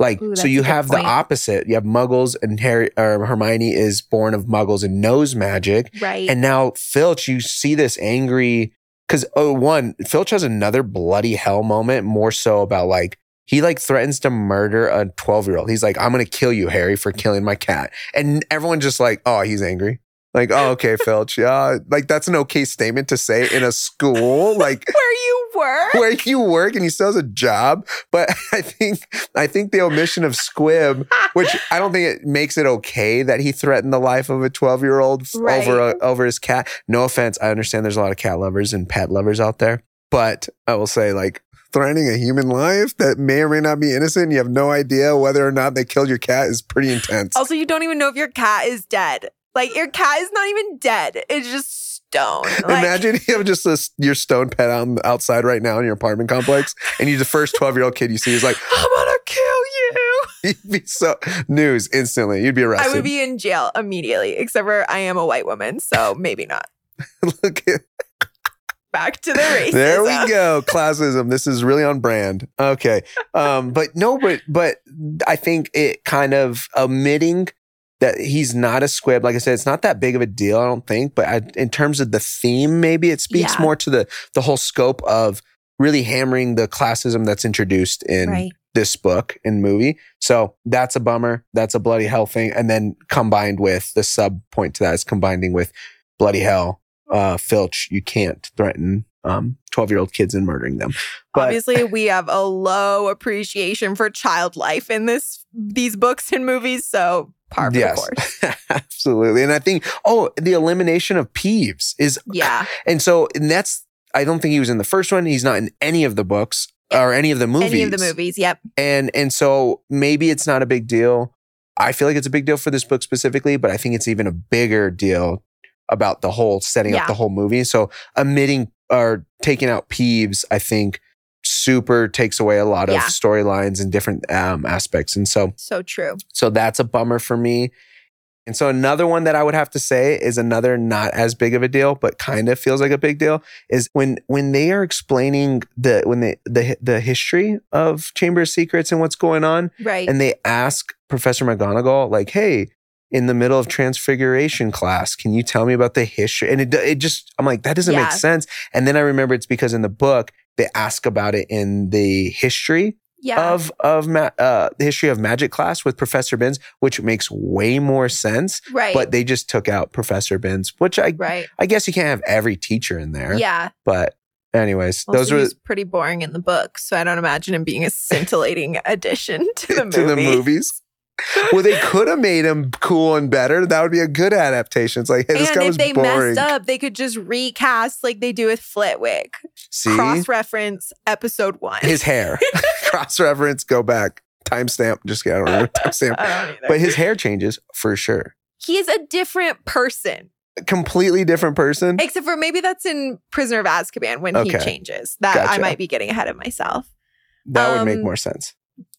A: Like
B: Ooh,
A: so,
B: that's a
A: you
B: good
A: have the opposite. You have Muggles, and Harry or Hermione is born of Muggles and knows magic.
B: right.
A: And now Filch, you see this angry because oh, one Filch has another bloody hell moment, more so about like he like threatens to murder a twelve year old. He's like, "I'm gonna kill you, Harry, for killing my cat," and everyone just like, "Oh, he's angry." Like, oh, okay, (laughs) Filch, yeah, like that's an okay statement to say in a school, like (laughs)
B: Where you work.
A: where you work and he still has a job. But (laughs) I think I think the omission of Squib, which I don't think it makes it okay that he threatened the life of a 12 year old
B: Right.
A: over a, over his cat. No offense, I understand there's a lot of cat lovers and pet lovers out there, but I will say like threatening a human life that may or may not be innocent. You have no idea whether or not they killed your cat is pretty intense.
B: Also, you don't even know if your cat is dead. Like your cat is not even dead. It's just stone. Like,
A: Imagine you have just this, your stone pet out outside right now in your apartment complex, and you the first twelve year old kid you see is like, (laughs)
B: I'm gonna kill you. (laughs)
A: you'd be so news instantly. You'd be arrested.
B: I would be in jail immediately, except for I am a white woman, so maybe not. (laughs)
A: Look at
B: Back to the racism. (laughs)
A: There we go. Classism. This is really on brand. Okay. Um, but no, but but I think it kind of omitting that he's not a squib. Like I said, it's not that big of a deal, I don't think. But I, in terms of the theme, maybe it speaks
B: Yeah.
A: more to the the whole scope of really hammering the classism that's introduced in
B: Right.
A: this book and movie. So that's a bummer. That's a bloody hell thing. And then combined with the sub point to that is combining with bloody hell. Uh, Filch, you can't threaten um 12 year old kids and murdering them. But
B: Obviously, we have a low appreciation for child life in this these books and movies, so par for the course. (laughs)
A: absolutely. And I think, oh, the elimination of Peeves is, (laughs)
B: Yeah.
A: and so, and that's, I don't think he was in the first one. He's not in any of the books or any of the movies.
B: Any of the movies. Yep.
A: and and so maybe it's not a big deal. I feel like it's a big deal for this book specifically, but I think it's even a bigger deal about the whole setting
B: Yeah.
A: up the whole movie. So omitting or taking out Peeves, I think super takes away a lot of
B: Yeah.
A: storylines and different um, aspects. And so
B: So true.
A: so that's a bummer for me. And so another one that I would have to say is another not as big of a deal, but kind of feels like a big deal is when when they are explaining the when they the the history of Chamber of Secrets and what's going on,
B: Right.
A: and they ask Professor McGonagall like, "Hey, in the middle of Transfiguration class, can you tell me about the history?" And it it just I'm like that doesn't
B: Yeah.
A: make sense. And then I remember it's because in the book they ask about it in the history
B: yeah.
A: of of ma- uh, the history of magic class with Professor Binns, which makes way more sense.
B: right.
A: But they just took out Professor Binns, which I
B: right.
A: I guess you can't have every teacher in there.
B: Yeah.
A: But anyways,
B: Also,
A: those were
B: pretty boring in the book, so I don't imagine him being a scintillating (laughs) addition to the (laughs)
A: to the movies. Well, they could have made him cool and better. That would be a good adaptation. It's like, hey, this
B: and
A: guy
B: if
A: was
B: they
A: boring.
B: messed up, they could just recast like they do with Flitwick.
A: See
B: Cross reference episode one.
A: his hair, (laughs) cross reference, go back, timestamp. Just kidding, I don't remember (laughs) timestamp.
B: I don't either.
A: But his hair changes for sure.
B: he is a different person.
A: A completely different person.
B: Except for maybe that's in Prisoner of Azkaban when he changes. That I might be getting ahead of myself.
A: That would make
B: um,
A: more sense.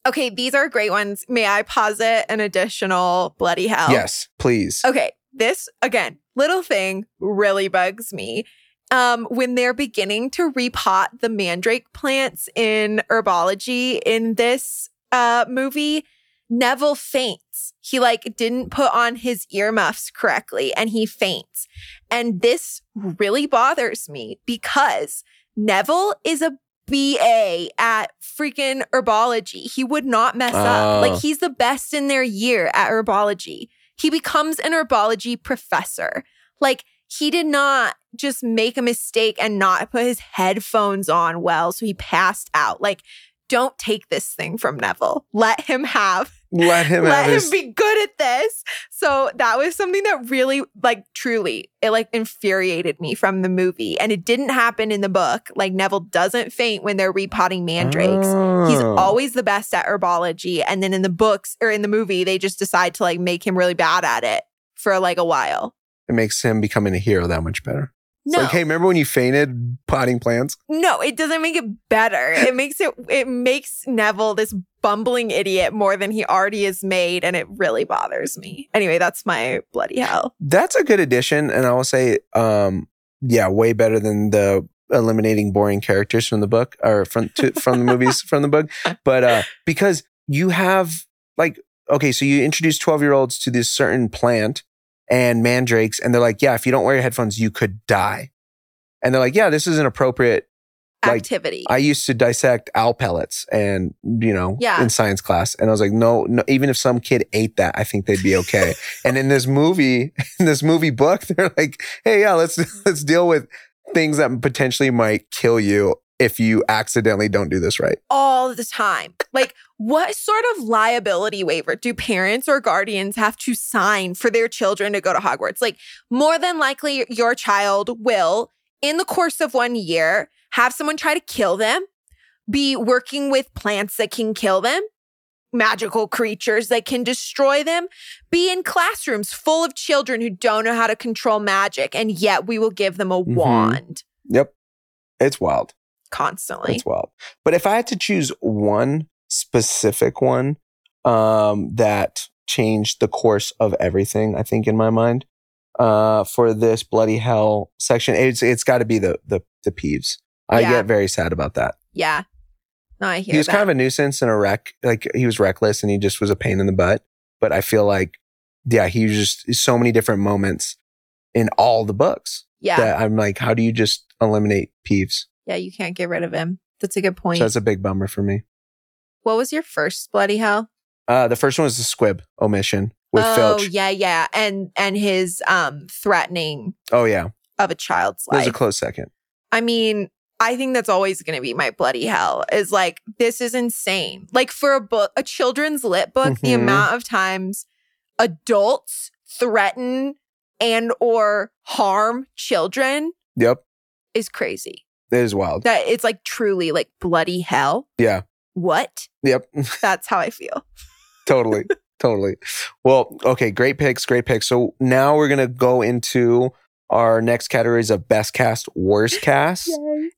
B: Okay, these are great ones. May I posit an additional bloody hell?
A: Yes, please.
B: Okay, this again, little thing really bugs me. Um, when they're beginning to repot the mandrake plants in herbology in this uh movie, Neville faints. He like didn't put on his earmuffs correctly and he faints. And this really bothers me because Neville is a BA at freaking herbology. He would not mess up.
A: Oh.
B: Like he's the best in their year at herbology. He becomes an herbology professor. Like he did not just make a mistake and not put his headphones on well, so he passed out. Like, don't take this thing from Neville. Let him have
A: Let him
B: let him
A: his.
B: be good at this. So that was something that really, like, truly, it like infuriated me from the movie. And it didn't happen in the book. Like, Neville doesn't faint when they're repotting mandrakes. He's
A: Oh.
B: always the best at herbology. And then in the books or in the movie, they just decide to like make him really bad at it for like a while.
A: It makes him becoming a hero that much better.
B: No,
A: like, hey, remember when you fainted potting plants?
B: no, it doesn't make it better. It makes it, it makes Neville this bumbling idiot more than he already is made. And it really bothers me. Anyway, that's my bloody hell.
A: That's a good addition, and I will say, um, yeah, way better than the eliminating boring characters from the book or from to, from the movies (laughs) from the book. But uh, because you have like, okay, so you introduce twelve year olds to this certain plant and mandrakes, and they're like, yeah, if you don't wear your headphones, you could die. And they're like, yeah, this is an appropriate Like,
B: Activity.
A: I used to dissect owl pellets and, you know,
B: Yeah.
A: in science class. And I was like, no, no, even if some kid ate that, I think they'd be okay. (laughs) and in this movie, (laughs) in this movie book, (laughs) they're like, hey, yeah, let's, let's deal with things that potentially might kill you if you accidentally don't do this right.
B: all the time. Like, what sort of liability waiver do parents or guardians have to sign for their children to go to Hogwarts? Like, more than likely, your child will, in the course of one year, have someone try to kill them, be working with plants that can kill them, magical creatures that can destroy them, be in classrooms full of children who don't know how to control magic, and yet we will give them a
A: Mhm.
B: wand
A: Yep. It's wild.
B: Constantly.
A: It's wild. But if I had to choose one specific one um, that changed the course of everything, I think in my mind, uh, for this bloody hell section, it's it's got to be the the the Peeves. I
B: Yeah.
A: get very sad about that.
B: yeah. No, I hear
A: He was
B: that.
A: kind of a nuisance and a wreck. Like he was reckless and he just was a pain in the butt. But I feel like, yeah, he was just so many different moments in all the books
B: yeah.
A: that I'm like, how do you just eliminate Peeves?
B: Yeah, you can't get rid of him. That's a good point.
A: So that's a big bummer for me.
B: what was your first bloody hell?
A: Uh, the first one was the squib omission with
B: oh,
A: Filch.
B: yeah, yeah. And and his um threatening
A: Oh yeah,
B: of a child's
A: that was a close second.
B: I mean, I think that's always going to be my bloody hell is like, this is insane. Like for a book, a children's lit book, the
A: Mhm.
B: amount of times adults threaten and or harm children
A: Yep,
B: is crazy.
A: It is wild.
B: That it's like truly like bloody hell.
A: Yeah,
B: What?
A: yep, (laughs)
B: That's how I feel.
A: totally, (laughs) totally. Well, okay, great picks, great picks. So now we're gonna go into our next categories of best cast, worst (gasps) cast,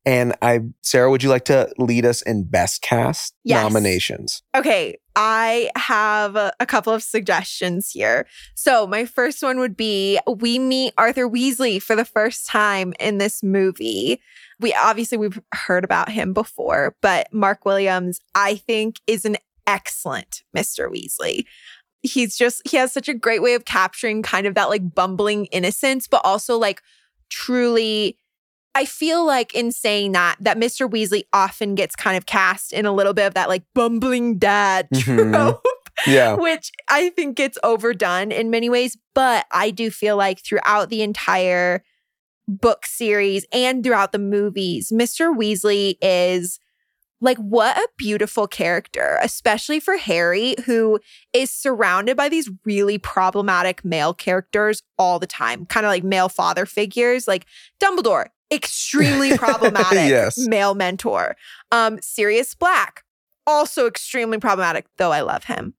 A: and I, Sarah, would you like to lead us in best cast
B: Yes.
A: nominations?
B: Okay, I have a couple of suggestions here. So, my first one would be we meet Arthur Weasley for the first time in this movie. We obviously we've heard about him before, but Mark Williams, I think, is an excellent Mr. Weasley. He's just he has such a great way of capturing kind of that like bumbling innocence, but also like truly I feel like in saying that, that Mr. Weasley often gets kind of cast in a little bit of that like bumbling dad (laughs)
A: Mhm.
B: trope,
A: Yeah,
B: which I think gets overdone in many ways. But I do feel like throughout the entire book series and throughout the movies, Mr. Weasley is like what a beautiful character, especially for Harry, who is surrounded by these really problematic male characters all the time, kind of like male father figures, like Dumbledore, extremely (laughs) problematic
A: Yes.
B: male mentor. Um, Sirius Black, also extremely problematic, though I love him.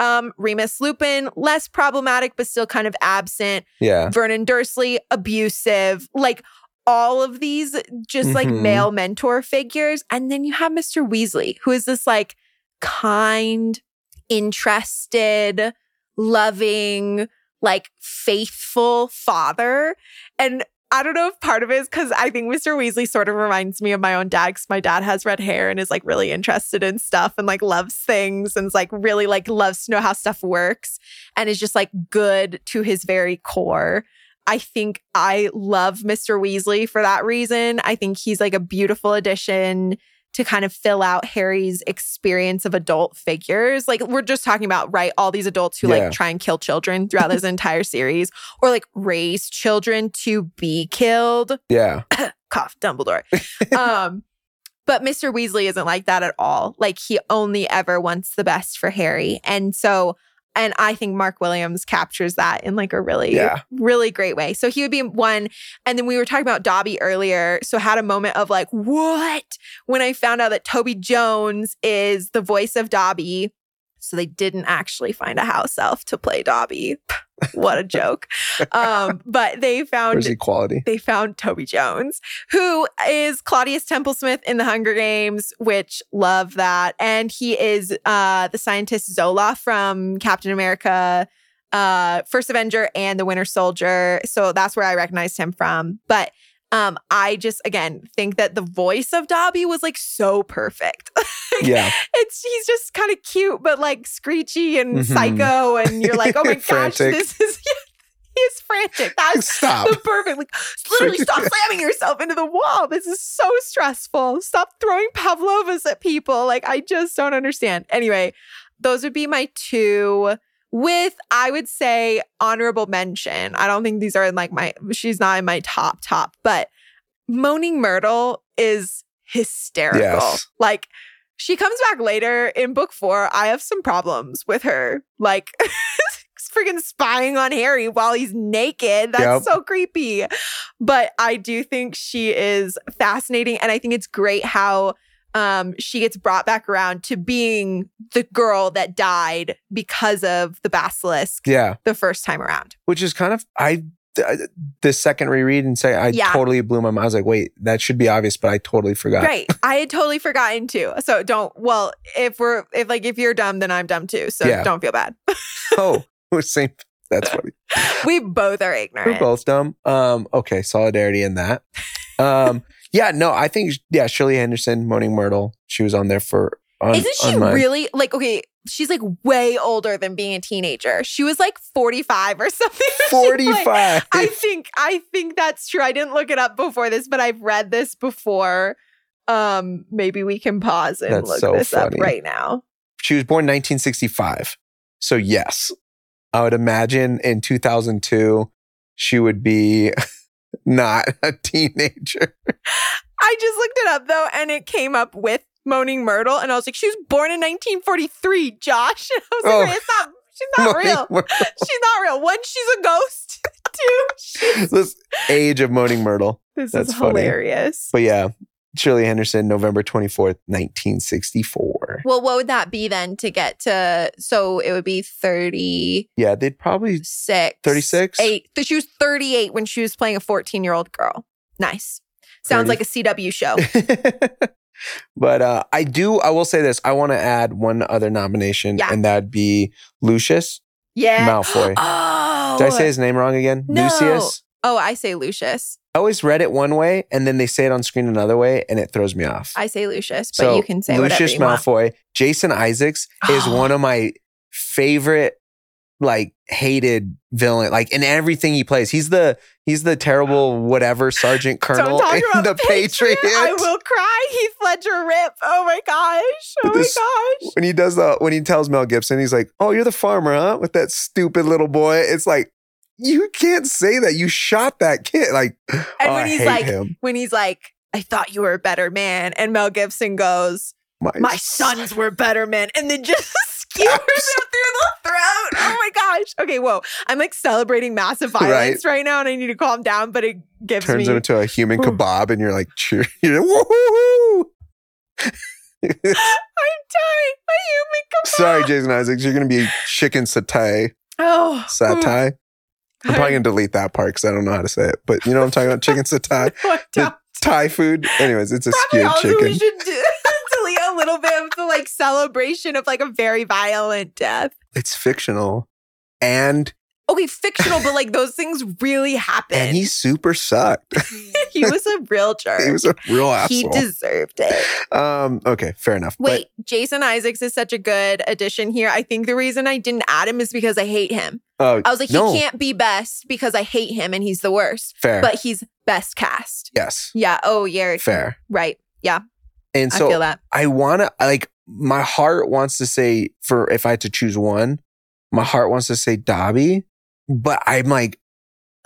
B: Um, Remus Lupin, less problematic, but still kind of absent.
A: yeah,
B: Vernon Dursley, abusive, like all of these just like
A: Mhm.
B: male mentor figures. And then you have Mr. Weasley, who is this like kind, interested, loving, like faithful father. And I don't know if part of it is because I think Mr. Weasley sort of reminds me of my own dad because my dad has red hair and is like really interested in stuff and like loves things and is like really like loves to know how stuff works and is just like good to his very core. I think I love Mr. Weasley for that reason. I think he's like a beautiful addition to kind of fill out Harry's experience of adult figures. Like we're just talking about, right? All these adults who
A: Yeah.
B: like try and kill children throughout this (laughs) entire series or like raise children to be killed.
A: yeah, (coughs)
B: Cough, Dumbledore. (laughs) um, but Mr. Weasley isn't like that at all. Like he only ever wants the best for Harry. And so, and I think Mark Williams captures that in like a really,
A: Yeah.
B: really great way. So he would be one. And then we were talking about Dobby earlier. So had a moment of like, what? When I found out that Toby Jones is the voice of Dobby. So they didn't actually find a house elf to play Dobby. What a joke. Um, but they found
A: where's equality?
B: they found Toby Jones, who is Claudius Templesmith in the Hunger Games, which love that. And he is uh, the scientist Zola from Captain America, uh, First Avenger, and the Winter Soldier. So that's where I recognized him from. But um, I just again think that the voice of Dobby was like so perfect. (laughs)
A: Yeah,
B: it's he's just kind of cute, but like screechy and
A: Mhm.
B: psycho, and you're like, oh my (laughs) gosh, this is (laughs) he's frantic. That's
A: stop.
B: the perfect. Like, literally, stop slamming yourself into the wall. This is so stressful. Stop throwing pavlovas at people. Like, I just don't understand. Anyway, those would be my two. With, I would say, honorable mention. I don't think these are in like my, she's not in my top, top, but Moaning Myrtle is hysterical.
A: Yes.
B: Like, she comes back later in book four. I have some problems with her. Like, (laughs) freaking spying on Harry while he's naked. That's
A: Yep.
B: so creepy. But I do think she is fascinating. And I think it's great how um, she gets brought back around to being the girl that died because of the basilisk
A: Yeah.
B: the first time around.
A: Which is kind of, I, th- the second reread and say, I
B: Yeah.
A: totally blew my mind. I was like, wait, that should be obvious, but I totally forgot.
B: Right. I had totally forgotten too. So don't, well, if we're, if like, if you're dumb, then I'm dumb too. So
A: Yeah.
B: don't feel bad. (laughs)
A: Oh, (laughs) same. That's funny.
B: we both are ignorant.
A: We're both dumb. Um, okay, solidarity in that. Um, yeah, no, I think yeah, Shirley Henderson, Moaning Myrtle, she was on there for on,
B: Isn't she really like, okay, she's like way older than being a teenager. She was like 45 or (laughs) something. She's like-
A: 45.
B: I think I think that's true. I didn't look it up before this, but I've read this before. Um, maybe we can pause and
A: That's
B: look
A: so
B: this up right now.
A: she was born 1965. So yes, I would imagine in 2002 she would be not a teenager.
B: I just looked it up though, and it came up with Moaning Myrtle, and I was like, she was born in 1943, Josh. And (laughs) I was like,
A: Oh.
B: it's not. She's not
A: Moaning
B: real.
A: Myrtle. (laughs)
B: She's not real. One, she's a ghost. (laughs) Two, she's,
A: this age of Moaning Myrtle.
B: this
A: That's
B: is
A: funny.
B: hilarious.
A: But yeah, Shirley Henderson, November 24th, 1964.
B: Well, what would that be then to get to? So it would be 30.
A: Yeah, they'd probably 36?
B: Eight. So she was 38 when she was playing a 14 year old girl. Nice. Sounds
A: 30.
B: like a CW show. (laughs)
A: but uh, I do. I will say this. I want to add one other nomination,
B: Yeah.
A: and that'd be Lucius
B: Yeah.
A: Malfoy. (gasps)
B: Oh.
A: Did I say his name wrong again?
B: No.
A: Lucius.
B: Oh, I say Lucius.
A: I always read it one way, and then they say it on screen another way, and it throws me off.
B: I say Lucius, but
A: so
B: you can say
A: Lucius
B: you want.
A: Malfoy. Jason Isaacs is (gasps) one of my favorite, like hated villain. Like in everything he plays, he's the he's the terrible whatever (gasps) sergeant colonel in
B: about
A: the Patriot.
B: I will cry. Heath Ledger rip. Oh my gosh. Oh my gosh.
A: when he does the when he tells Mel Gibson, he's like, "Oh, you're the farmer, huh?" With that stupid little boy. It's like you can't say that. You shot that kid. Like,
B: And
A: oh,
B: when he's
A: hate
B: like,
A: him.
B: when he's like, I thought you were a better man. And Mel Gibson goes,
A: My,
B: My sons were better men. And then just (laughs) skewers him through the throat. Oh my gosh. Okay, whoa. I'm like celebrating massive violence right, now and I need to calm down, but it gives
A: turns
B: me
A: into a human kebab, and you're like, cheer, (laughs) you're like, woohoo! (laughs)
B: I'm dying. A human kebab.
A: Sorry, Jason Isaacs, you're gonna be chicken satay.
B: Oh.
A: Satay. I'm probably gonna delete that part because I don't know how to say it. But you know what I'm talking about? Chicken satay. (laughs) The Thai food. Anyways, it's a
B: Probably
A: skewered chicken.
B: we should do, (laughs) delete a little bit of the like celebration of like a very violent death.
A: It's fictional. And
B: Okay, fictional, but like those things really happened.
A: and he super sucked. (laughs)
B: he was a real jerk.
A: he was a real asshole.
B: He deserved it.
A: um, okay, fair enough.
B: Wait, Jason Isaacs is such a good addition here. I think the reason I didn't add him is because I hate him.
A: Uh,
B: I was like,
A: no,
B: he can't be best because I hate him and he's the worst.
A: fair.
B: But he's best cast.
A: yes,
B: Yeah. Oh, yeah.
A: fair.
B: Right. Yeah.
A: And so I
B: feel that.
A: I want to like my heart wants to say for if I had to choose one, my heart wants to say Dobby, but I'm like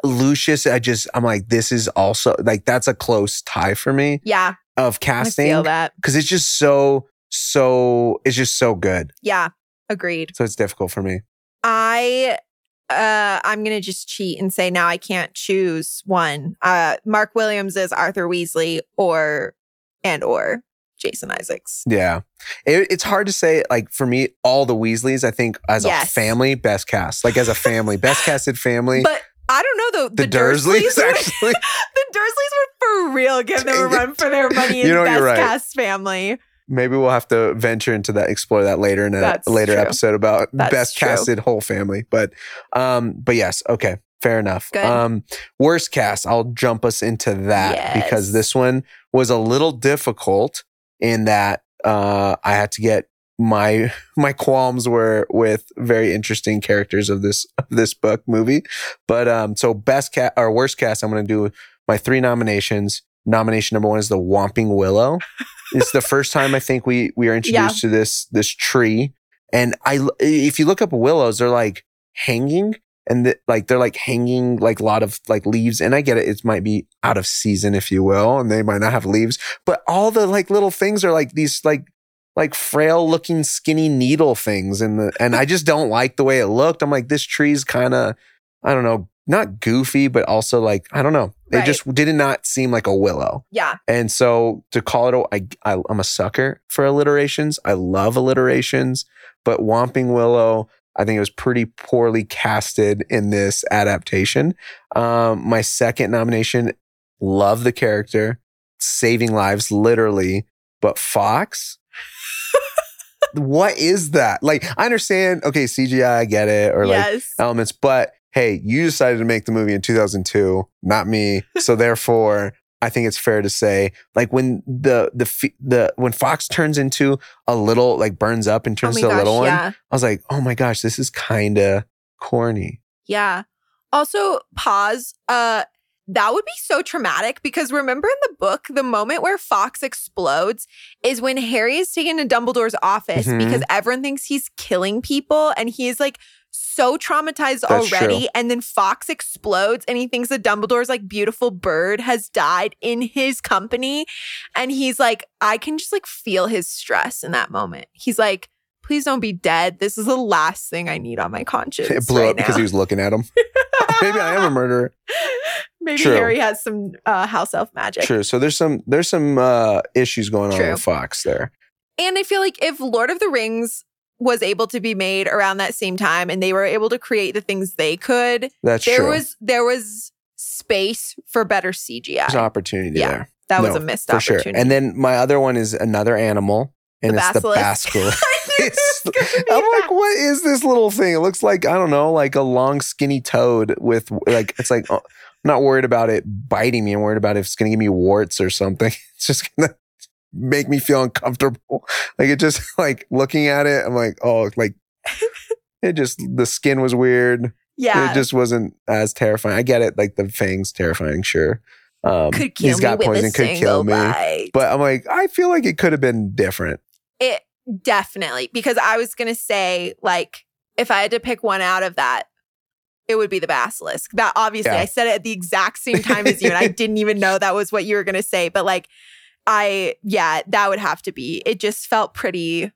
A: Lucius. I just I'm like this is also like that's a close tie for me
B: Yeah.
A: of
B: I feel that.
A: because it's just so so it's just so good.
B: Yeah. Agreed.
A: So it's difficult for me.
B: I uh I'm gonna just cheat and say now I can't choose one. Uh Mark Williams is Arthur Weasley or and or Jason Isaacs.
A: Yeah, it, it's hard to say. Like for me, all the Weasleys, I think as a family, best cast. Like as a family, best (laughs) casted family.
B: But I don't know though.
A: the,
B: The,
A: Dursleys,
B: Dursleys, were,
A: actually. (laughs)
B: the Dursleys were for real. Give them (laughs) a run for their money in
A: You know,
B: best
A: you're right.
B: cast family.
A: Maybe we'll have to venture into that, explore that later in a
B: That's
A: later
B: true.
A: episode about
B: That's
A: best
B: true.
A: casted whole family. But, um, but yes, okay, fair enough.
B: Good.
A: Um, worst cast, I'll jump us into that because this one was a little difficult in that uh, I had to get my (laughs) my qualms were with very interesting characters of this of this book movie. But um, so best cat or worst cast, I'm going to do my three nominations. Nomination number one is the Whomping Willow. it's the first time I think we we are introduced to this this tree, and I if you look up willows, they're like hanging. And the, like they're like hanging like a lot of like leaves, and I get it. It might be out of season, if you will, and they might not have leaves. But all the like little things are like these like like frail looking skinny needle things, and the and I (laughs) just don't like the way it looked. I'm like this tree's kind of I don't know, not goofy, but also like I don't know. It
B: Right.
A: just did not seem like a willow.
B: Yeah.
A: And so to call it, a, I, I, I'm a sucker for alliterations. I love alliterations, but Whomping Willow, I think it was pretty poorly casted in this adaptation. Um, my second nomination, love the character, saving lives, literally, but Fawkes. (laughs) what is that? Like, I understand, okay, CGI, I get it, or like elements, but hey, you decided to make the movie in 2002, not me. So (laughs) therefore, I think it's fair to say, like when the the the when Fawkes turns into a little like burns up and
B: oh
A: turns
B: my
A: to a
B: gosh.
A: little one,
B: yeah.
A: I was like, oh my gosh, this is kind of corny.
B: Yeah. Also, pause. Uh, that would be so traumatic because remember in the book, the moment where Fawkes explodes is when Harry is taken to Dumbledore's office
A: Mhm.
B: because everyone thinks he's killing people and he's like so traumatized
A: That's
B: already.
A: true.
B: And then Fawkes explodes and he thinks that Dumbledore's like beautiful bird has died in his company. And he's like, I can just like feel his stress in that moment. He's like, please don't be dead. This is the last thing I need on my conscience.
A: It blew
B: right
A: up because he was looking at him. (laughs) Maybe I am a murderer.
B: Maybe
A: True.
B: Harry has some uh, house elf magic.
A: True. So there's some there's some uh issues going on
B: True.
A: with Fawkes there.
B: And I feel like if Lord of the Rings was able to be made around that same time and they were able to create the things they could,
A: That's
B: there
A: true.
B: was there was space for better CGI.
A: There's an opportunity
B: Yeah,
A: there.
B: that was a missed
A: for sure.
B: opportunity.
A: And then my other one is another animal, and
B: The
A: it's the
B: basilisk.
A: basilisk. (laughs)
B: I knew it
A: It's-
B: was gonna (laughs) be
A: I'm like, what is this little thing? It looks like I don't know, like a long, skinny toad with like it's like. oh, I'm not worried about it biting me. I'm worried about if it's gonna give me warts or something. (laughs) It's just gonna make me feel uncomfortable. (laughs) Like it just (laughs) like looking at it. I'm like, oh, like (laughs) it just the skin was weird.
B: yeah,
A: It just wasn't as terrifying. I get it. Like the fangs terrifying, sure. Um,
B: could kill
A: he's
B: me
A: got
B: with
A: poison,
B: a
A: could kill me.
B: bite.
A: But I'm like, I feel like it could have been different.
B: It definitely because I was gonna say like if I had to pick one out of that, it would be the basilisk. That obviously
A: Yeah.
B: I said it at the exact same time as you, and I didn't even know that was what you were gonna say. But like, I yeah, that would have to be. It just felt pretty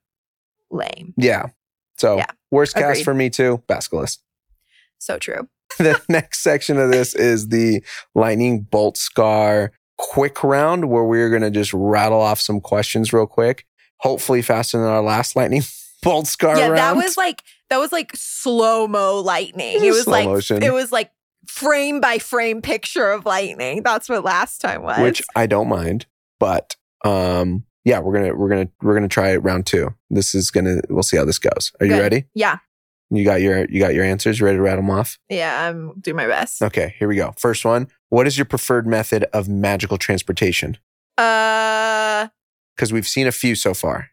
B: lame.
A: Yeah. So
B: Yeah.
A: worst cast for me too, basilisk.
B: So true. (laughs)
A: the next section of this is the lightning bolt scar quick round where we're going to just rattle off some questions real quick hopefully faster than our last lightning (laughs) bolt scar
B: yeah,
A: round
B: that was like that was like slow mo lightning.
A: It
B: It
A: was
B: was like
A: motion.
B: it was like frame by frame picture of lightning. That's what last time was.
A: which i don't mind but um yeah we're gonna we're gonna we're gonna try round two. This is gonna we'll see how this goes. Are you ready?
B: Yeah,
A: you got your you got your answers? You ready to rattle them off?
B: Yeah, I'm doing my best.
A: okay here we go. First one what is your preferred method of magical transportation?
B: Uh
A: because we've seen a few so far.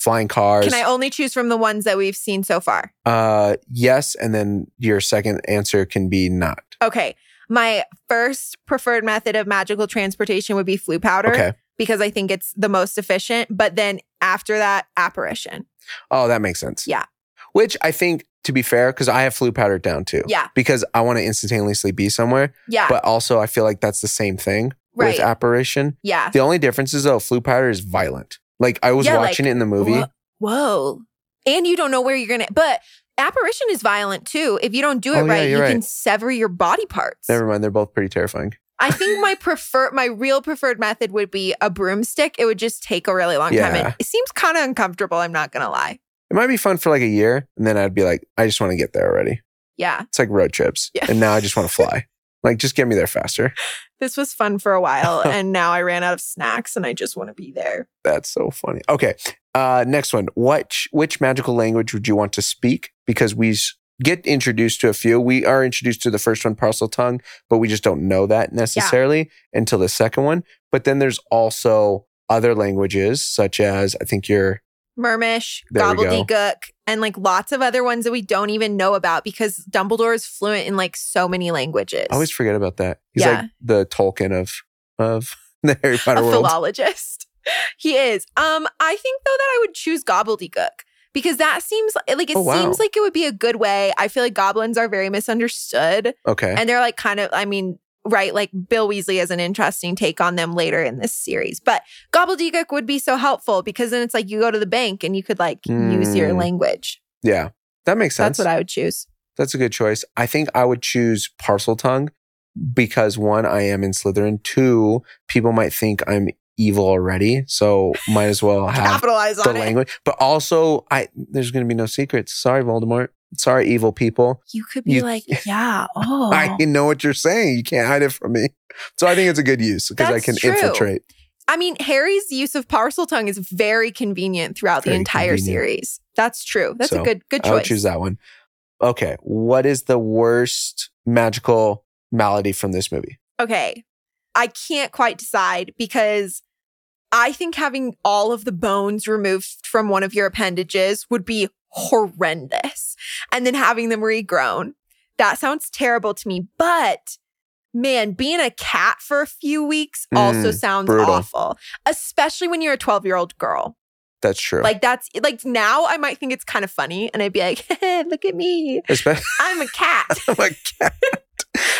A: Flying cars.
B: Can I only choose from the ones that we've seen so far?
A: Uh, yes, and then your second answer can be not.
B: Okay. My first preferred method of magical transportation would be Floo powder
A: Okay.
B: because I think it's the most efficient. But then after that, apparition.
A: Oh, that makes sense.
B: Yeah.
A: Which I think, to be fair, because I have Floo powder down too.
B: Yeah.
A: Because I want to instantaneously be somewhere,
B: Yeah.
A: but also I feel like that's the same thing
B: right.
A: with apparition.
B: yeah.
A: The only difference is though, Floo powder is violent. Like I was
B: Yeah,
A: watching
B: like,
A: it in the movie.
B: Whoa. Whoa. And you don't know where you're going to, but apparition is violent too. If you don't do it
A: Oh,
B: right, you
A: you're
B: can sever your body parts.
A: Never mind, they're both pretty terrifying.
B: I (laughs) think my prefer my real preferred method would be a broomstick. It would just take a really long time.
A: Yeah.
B: And it seems kind of uncomfortable, I'm not gonna lie.
A: It might be fun for like a year, and then I'd be like, I just want to get there already.
B: Yeah.
A: It's like road trips,
B: Yeah.
A: and now I just want to (laughs) fly. Like, just get me there faster.
B: This was fun for a while (laughs) and now I ran out of snacks and I just want to be there.
A: That's so funny. Okay. Uh, next one. What which magical language would you want to speak? Because we get introduced to a few. We are introduced to the first one, Parseltongue, but we just don't know that necessarily until the second one. But then there's also other languages, such as I think you're
B: Mermish,
A: There
B: gobbledygook, and like lots of other ones that we don't even know about because Dumbledore is fluent in like so many languages.
A: I always forget about that. He's
B: Yeah.
A: like the Tolkien of of (laughs) the Harry
B: a
A: Potter world.
B: philologist. (laughs) he is. Um, I think though that I would choose gobbledygook because that seems like, like it
A: Oh, wow.
B: seems like it would be a good way. I feel like goblins are very misunderstood
A: Okay.
B: and they're like kind of, I mean, right, like Bill Weasley has an interesting take on them later in this series. But gobbledygook would be so helpful because then it's like you go to the bank and you could like use your
A: Mm.
B: language.
A: yeah. That makes sense.
B: That's what I would choose.
A: That's a good choice. I think I would choose Parseltongue because one, I am in Slytherin. Two, people might think I'm evil already, so might as well (laughs) have
B: Capitalize
A: the
B: on it.
A: language. But also, I there's going to be no secrets. Sorry, Voldemort. Sorry, evil people.
B: You could be
A: You-
B: like, (laughs) yeah, oh.
A: I know what you're saying. You can't hide it from me. So I think it's a good use because I can
B: true.
A: infiltrate.
B: I mean, Harry's use of Parseltongue is very convenient throughout the entire
A: convenient.
B: series. That's true. That's
A: So,
B: a good good choice.
A: I would choose that one. Okay, what is the worst magical malady from this movie?
B: Okay. I can't quite decide because I think having all of the bones removed from one of your appendages would be horrendous. And then having them regrown. That sounds terrible to me. But man, being a cat for a few weeks also
A: Mm,
B: sounds
A: brutal.
B: awful, especially when you're a 12 year old girl.
A: That's true.
B: Like, that's like now I might think it's kind of funny and I'd be like, (laughs) look at me. I'm a cat. (laughs)
A: I'm a cat.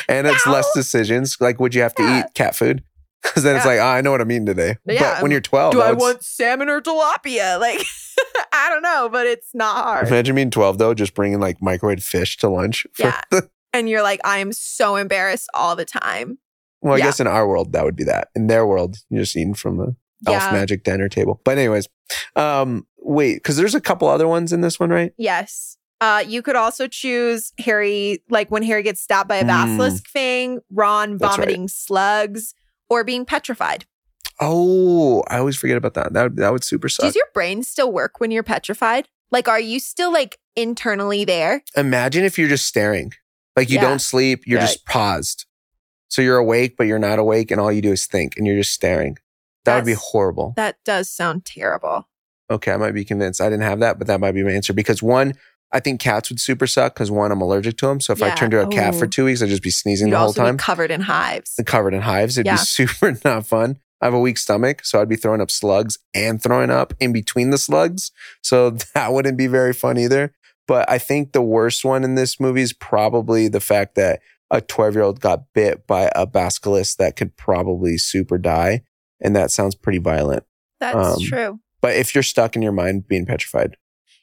A: and it's (laughs) less decisions. Like, would you have to
B: Yeah.
A: eat cat food? (laughs) Because then it's like, oh, I know what I mean today.
B: Yeah.
A: But when you're 12,
B: Do I want salmon or tilapia? (laughs) Like, (laughs) I don't know, but it's not hard.
A: imagine being 12 though, just bringing like microwave fish to lunch.
B: Yeah.
A: the-
B: And you're like, I am so embarrassed all the time.
A: well, I
B: Yeah.
A: guess in our world that would be that. In their world, you're just eating from the elf
B: Yeah.
A: magic dinner table. But anyways, um, wait, because there's a couple other ones in this one, right?
B: Yes. Uh, you could also choose Harry, like when Harry gets stabbed by a
A: Mm.
B: basilisk fang, Ron
A: That's right.
B: vomiting slugs, or being petrified.
A: Oh, I always forget about that. That would, that would super suck.
B: Does your brain still work when you're petrified? Like, are you still like internally there?
A: Imagine if you're just staring, like you
B: Yeah.
A: don't sleep, you're
B: Right.
A: just paused. So you're awake, but you're not awake, and all you do is think, and you're just staring. That would be horrible.
B: That does sound terrible.
A: Okay, I might be convinced. I didn't have that, but that might be my answer because one, I think cats would super suck because one, I'm allergic to them. So if I turned to a cat for two weeks, I'd just be sneezing
B: You'd
A: the whole time
B: be covered in hives.
A: and covered in hives. It'd
B: Yeah.
A: be (laughs) super not fun. I have a weak stomach, so I'd be throwing up slugs and throwing up in between the slugs. So (laughs) that wouldn't be very fun either. But I think the worst one in this movie is probably the fact that a 12 year old got bit by a basilisk that could probably super die. And that sounds pretty violent.
B: That's
A: Um,
B: true.
A: But if you're stuck in your mind being petrified,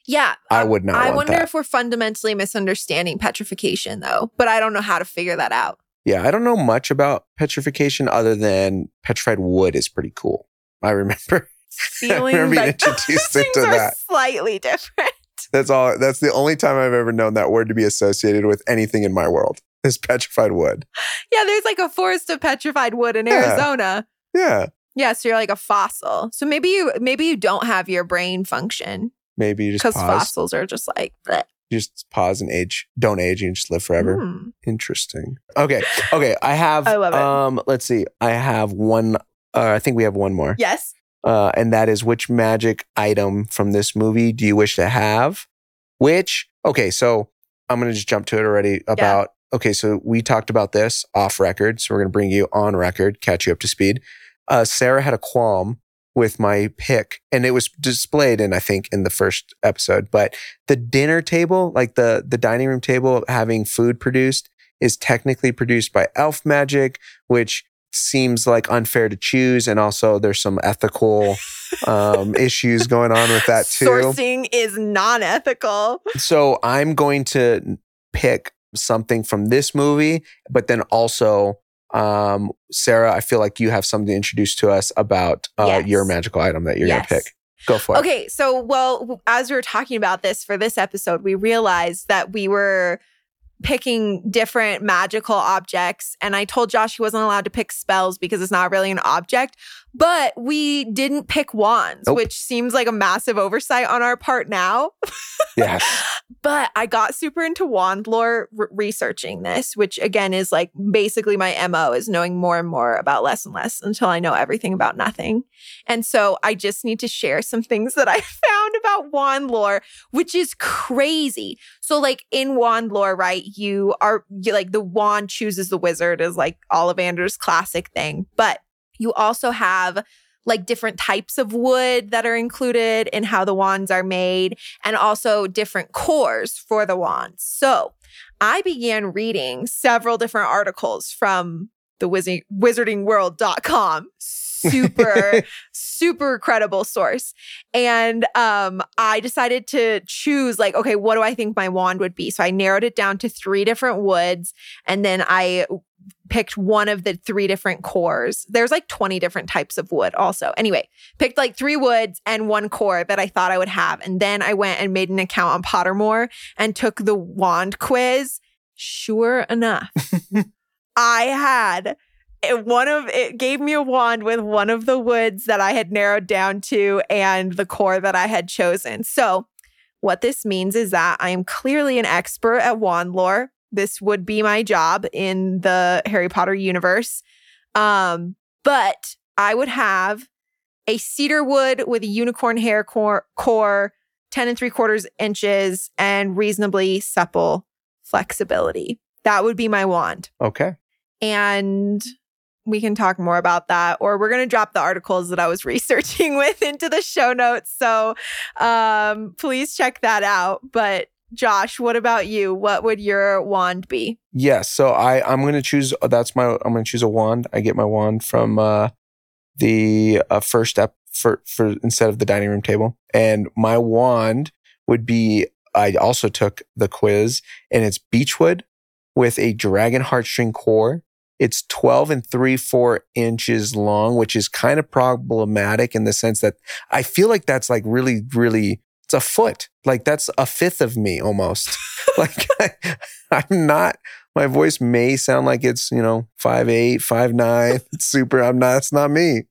B: Yeah.
A: I
B: um,
A: would not
B: I wonder
A: that.
B: if we're fundamentally misunderstanding petrification, though, but I don't know how to figure that out.
A: Yeah, I don't know much about petrification other than petrified wood is pretty cool. I remember. (laughs)
B: Feeling
A: remember being
B: like (laughs)
A: introduced
B: things
A: into
B: are
A: that.
B: slightly different. (laughs)
A: That's all. That's the only time I've ever known that word to be associated with anything in my world is petrified wood.
B: Yeah, there's like a forest of petrified wood in
A: Yeah.
B: Arizona.
A: Yeah,
B: Yeah, so you're like a fossil. So maybe you maybe you don't have your brain function
A: maybe you just
B: because fossils are just like bleh.
A: You just pause and age. Don't age. and just live forever.
B: Hmm.
A: Interesting. Okay. Okay. I have.
B: I love it.
A: Um. Let's see. I have one. Uh, I think we have one more.
B: Yes.
A: uh, and that is which magic item from this movie do you wish to have? Which, okay, so I'm going to just jump to it already about, okay, so we talked about this off record. So we're going to bring you on record, catch you up to speed. Uh, Sarah had a qualm with my pick and it was displayed in, I think, in the first episode, but the dinner table, like the, the dining room table having food produced is technically produced by elf magic, which seems like unfair to choose. And also there's some ethical um, (laughs) issues going on with that too.
B: Sourcing is non-ethical.
A: So I'm going to pick something from this movie, but then also, um, Sarah, I feel like you have something to introduce to us about uh,
B: Yes.
A: your magical item that you're
B: Yes.
A: going to pick. Go for it.
B: Okay, so well, as we were talking about this for this episode, we realized that we were picking different magical objects. And I told Josh he wasn't allowed to pick spells because it's not really an object. But we didn't pick wands,
A: Nope.
B: which seems like a massive oversight on our part now. (laughs)
A: Yes.
B: But I got super into wand lore re- researching this, which again is like basically my MO is knowing more and more about less and less until I know everything about nothing. And so I just need to share some things that (laughs) I found about wand lore, which is crazy. So, like in wand lore, right? You are you, like the wand chooses the wizard is like Ollivander's classic thing, but you also have like different types of wood that are included in how the wands are made and also different cores for the wands. So I began reading several different articles from the wizarding, wizardingworld.com. (laughs) Super, super credible source. And um, I decided to choose, like, okay, what do I think my wand would be? So I narrowed it down to three different woods. And then I picked one of the three different cores. There's like 20 different types of wood also. Anyway, picked like three woods and one core that I thought I would have. And then I went and made an account on Pottermore and took the wand quiz. Sure enough, (laughs) I had it- one of it gave me a wand with one of the woods that I had narrowed down to and the core that I had chosen. So, what this means is that I am clearly an expert at wand lore. This would be my job in the Harry Potter universe. Um, but I would have a cedar wood with a unicorn hair core, core 10 and three quarters inches, and reasonably supple flexibility. That would be my wand
A: Okay.
B: and we can talk more about that or we're going to drop the articles that i was (laughs) researching with into the show notes so um please check that out but josh what about you what would your wand be
A: Yes. So I I'm gonna choose. That's my. I'm gonna choose a wand. I get my wand from uh, the uh, first step for for instead of the dining room table, and my wand would be. I also took the quiz, and it's beechwood with a dragon heartstring core. It's 12 and three, four inches long, which is kind of problematic in the sense that I feel like that's like really, really, it's a foot. Like that's a fifth of me almost. (laughs) like I, (laughs) I'm not, my voice may sound like it's, you know, five eight, five nine. It's super. I'm not, it's not me.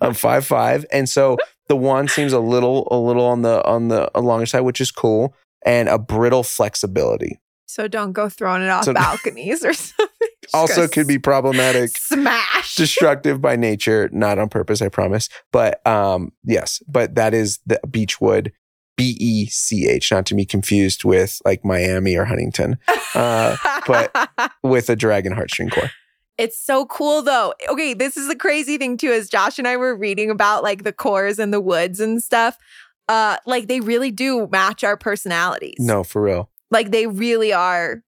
A: I'm five five. And so the wand seems a little, a little on the, on the longer side, which is cool. And a brittle flexibility.
B: So don't go throwing it off
A: So- (laughs)
B: balconies or something (laughs) Just
A: Also could be problematic. (laughs)
B: smash
A: destructive by nature, not on purpose, I promise. But um, yes, but that is the Beechwood, B E C H, not to be confused with like Miami or Huntington, uh, but- with a dragon heartstring core.
B: It's so cool though. Okay, this is the crazy thing too, as Josh and I were reading about like the cores and the woods and stuff. Uh, like they really do match our personalities.
A: No, for real.
B: Like they really are.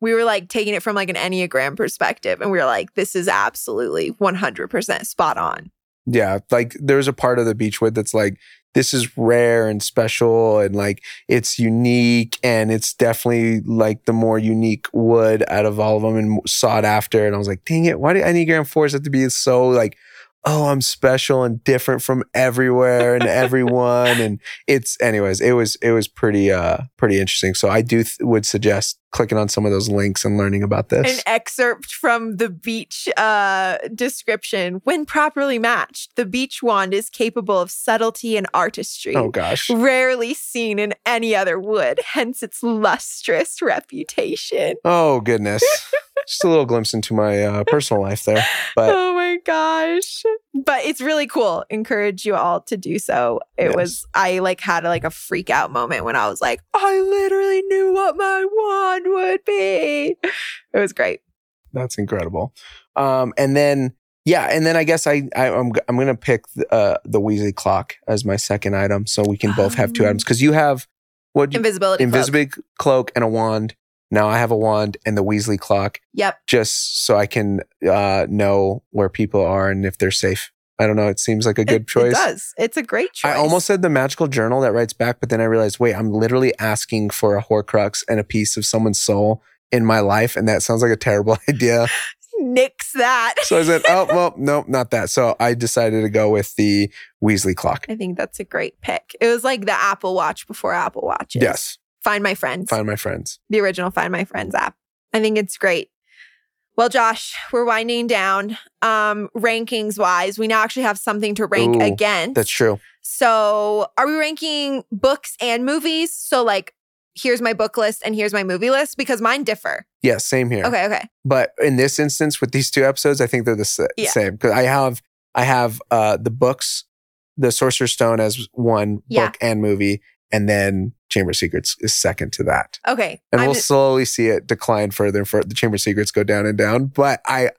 B: We were like taking it from like an Enneagram perspective, and we were like, this is absolutely 100% spot on.
A: Yeah, like there's a part of the Beechwood that's like this is rare and special and like it's unique and it's definitely like the more unique wood out of all of them and sought after. And I was like, dang it, why do Enneagram fours have to be so like, oh, I'm special and different from everywhere and everyone? And it's, anyways, it was it was pretty uh pretty interesting. So I do th- would suggest clicking on some of those links and learning about this.
B: An excerpt from the beech uh, description. When properly matched, the beech wand is capable of subtlety and artistry.
A: oh gosh.
B: Rarely seen in any other wood, hence its lustrous reputation.
A: Oh goodness. (laughs) Just a little glimpse into my uh, personal life there. But
B: oh my gosh. But it's really cool. Encourage you all to do so. It
A: Yes.
B: was I like had like a freak out moment when I was like, I literally knew what my wand would be. It was great.
A: That's incredible. Um, and then yeah, and then I guess I, I I'm I'm gonna pick the, uh, the Weasley clock as my second item, so we can both have two items because you have what you-
B: Invisibility. cloak.
A: cloak and a wand. Now I have a wand and the Weasley clock,
B: Yep.
A: just so I can uh, know where people are and if they're safe. I don't know. It seems like a good
B: It-
A: choice.
B: It does. It's a great choice.
A: I almost said the magical journal that writes back, but then I realized, wait, I'm literally asking for a Horcrux and a piece of someone's soul in my life, and that sounds like a terrible (laughs) idea. (laughs)
B: nix that.
A: So I said, oh, well, (laughs) no, not that. So I decided to go with the Weasley clock.
B: I think that's a great pick. It was like the Apple Watch before Apple Watches.
A: Yes.
B: Find My Friends.
A: Find my friends.
B: the original Find My Friends app. I think it's great. Well, Josh, we're winding down. Um, rankings wise, we now actually have something to rank
A: Ooh,
B: against.
A: That's true.
B: So, are we ranking books and movies? So, like, here's my book list and here's my movie list because mine differ.
A: Yes, same here.
B: Okay, okay.
A: But in this instance, with these two episodes, I think they're the
B: Yeah.
A: same because I have I have uh, the books, the Sorcerer's Stone as one
B: Yeah.
A: book and movie, and then Chamber of Secrets is second to that.
B: Okay.
A: and
B: I'm-
A: we'll slowly see it decline further and further. The Chamber of Secrets go down and down. But I,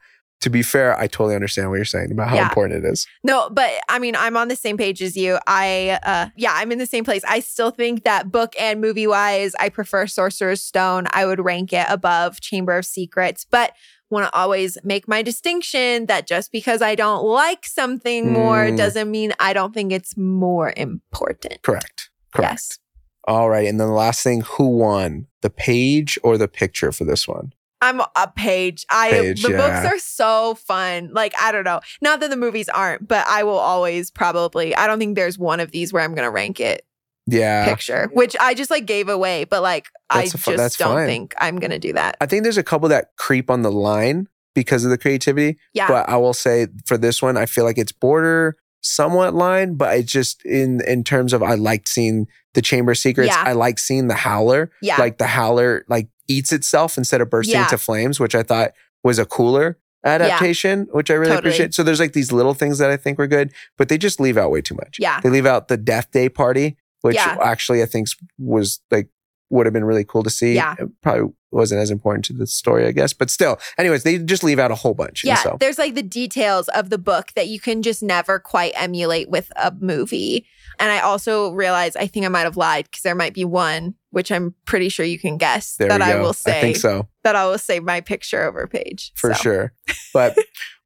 A: to be fair, I totally understand what you're saying about how
B: Yeah.
A: important it is.
B: No, but I mean, I'm on the same page as you. I, uh, yeah, I'm in the same place. I still think that book and movie wise, I prefer Sorcerer's Stone. I would rank it above Chamber of Secrets, but want to always make my distinction that just because I don't like something more
A: Mm.
B: doesn't mean I don't think it's more important.
A: Correct. Correct.
B: Yes.
A: All right. And then the last thing, who won? The page or the picture for this one?
B: I'm a page. I
A: Page,
B: the
A: yeah.
B: books are so fun. Like I don't know. Not that the movies aren't, but I will always probably. I don't think there's one of these where I'm gonna rank it
A: Yeah.
B: picture, which I just like gave away. But like I
A: That's a fu-
B: just don't
A: fine.
B: think I'm gonna do that.
A: I think there's a couple that creep on the line because of the creativity.
B: Yeah,
A: But I will say for this one, I feel like it's border somewhat line, but it's just in in terms of I liked seeing the chamber secrets.
B: Yeah.
A: I like seeing the howler.
B: yeah,
A: Like the howler like eats itself instead of bursting
B: Yeah.
A: into flames, which I thought was a cooler adaptation, which I really
B: Totally.
A: appreciate. So there's like these little things that I think were good, but they just leave out way too much.
B: yeah,
A: They leave out the death day party, which
B: Yeah.
A: actually I think was like would have been really cool to see.
B: Yeah.
A: It probably wasn't as important to the story, I guess. But still, anyways, they just leave out a whole bunch.
B: Yeah.
A: so
B: There's like the details of the book that you can just never quite emulate with a movie. And I also realized I think I might have lied because there might be one which I'm pretty sure you can guess
A: there
B: that I will say
A: I think so
B: that I will say my picture over page
A: for
B: So,
A: sure. (laughs) But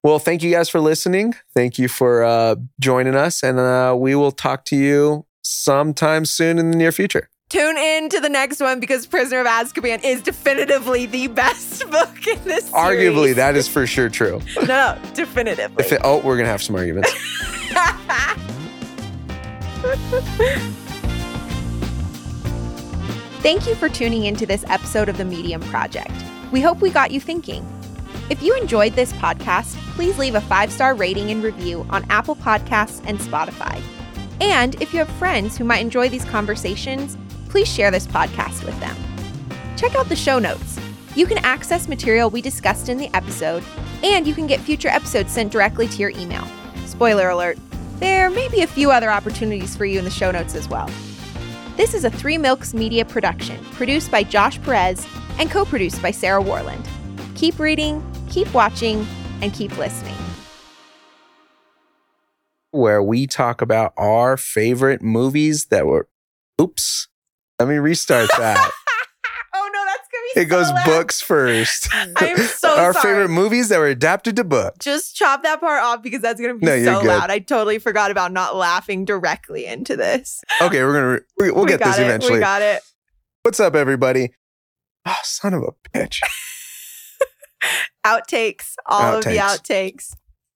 A: well, thank you guys for listening. Thank you for uh, joining us, and uh, we will talk to you sometime soon in the near future.
B: Tune in to the next one because Prisoner of Azkaban is definitively the best (laughs) book in this. Series.
A: Arguably,
B: series.
A: that is for sure true. (laughs)
B: no, no, definitively.
A: If it, oh, we're gonna have some arguments. (laughs)
B: Thank you for tuning into this episode of the Medium Project. We hope we got you thinking. If you enjoyed this podcast, please leave a five star rating and review on Apple Podcasts and Spotify. And if you have friends who might enjoy these conversations, please share this podcast with them. Check out the show notes. You can access material we discussed in the episode, and you can get future episodes sent directly to your email. Spoiler alert, there may be a few other opportunities for you in the show notes as well. This is a Three Milks Media production, produced by Josh Perez and co produced by Sarah Warland. Keep reading, keep watching, and keep listening.
A: where we talk about our favorite movies that were. Oops. Let me restart that. (laughs)
B: oh no, that's gonna be
A: it goes books first.
B: I'm so sorry. (laughs)
A: our
B: sorry.
A: favorite movies that were adapted to books.
B: Just chop that part off because that's gonna be
A: No,
B: so loud. I totally forgot about not laughing directly into this.
A: Okay, we're gonna we, we'll
B: We
A: get this
B: it.
A: eventually.
B: We got it.
A: What's up, everybody? Oh, son of a bitch. (laughs)
B: Outtakes. All of the
A: Outtakes.
B: outtakes.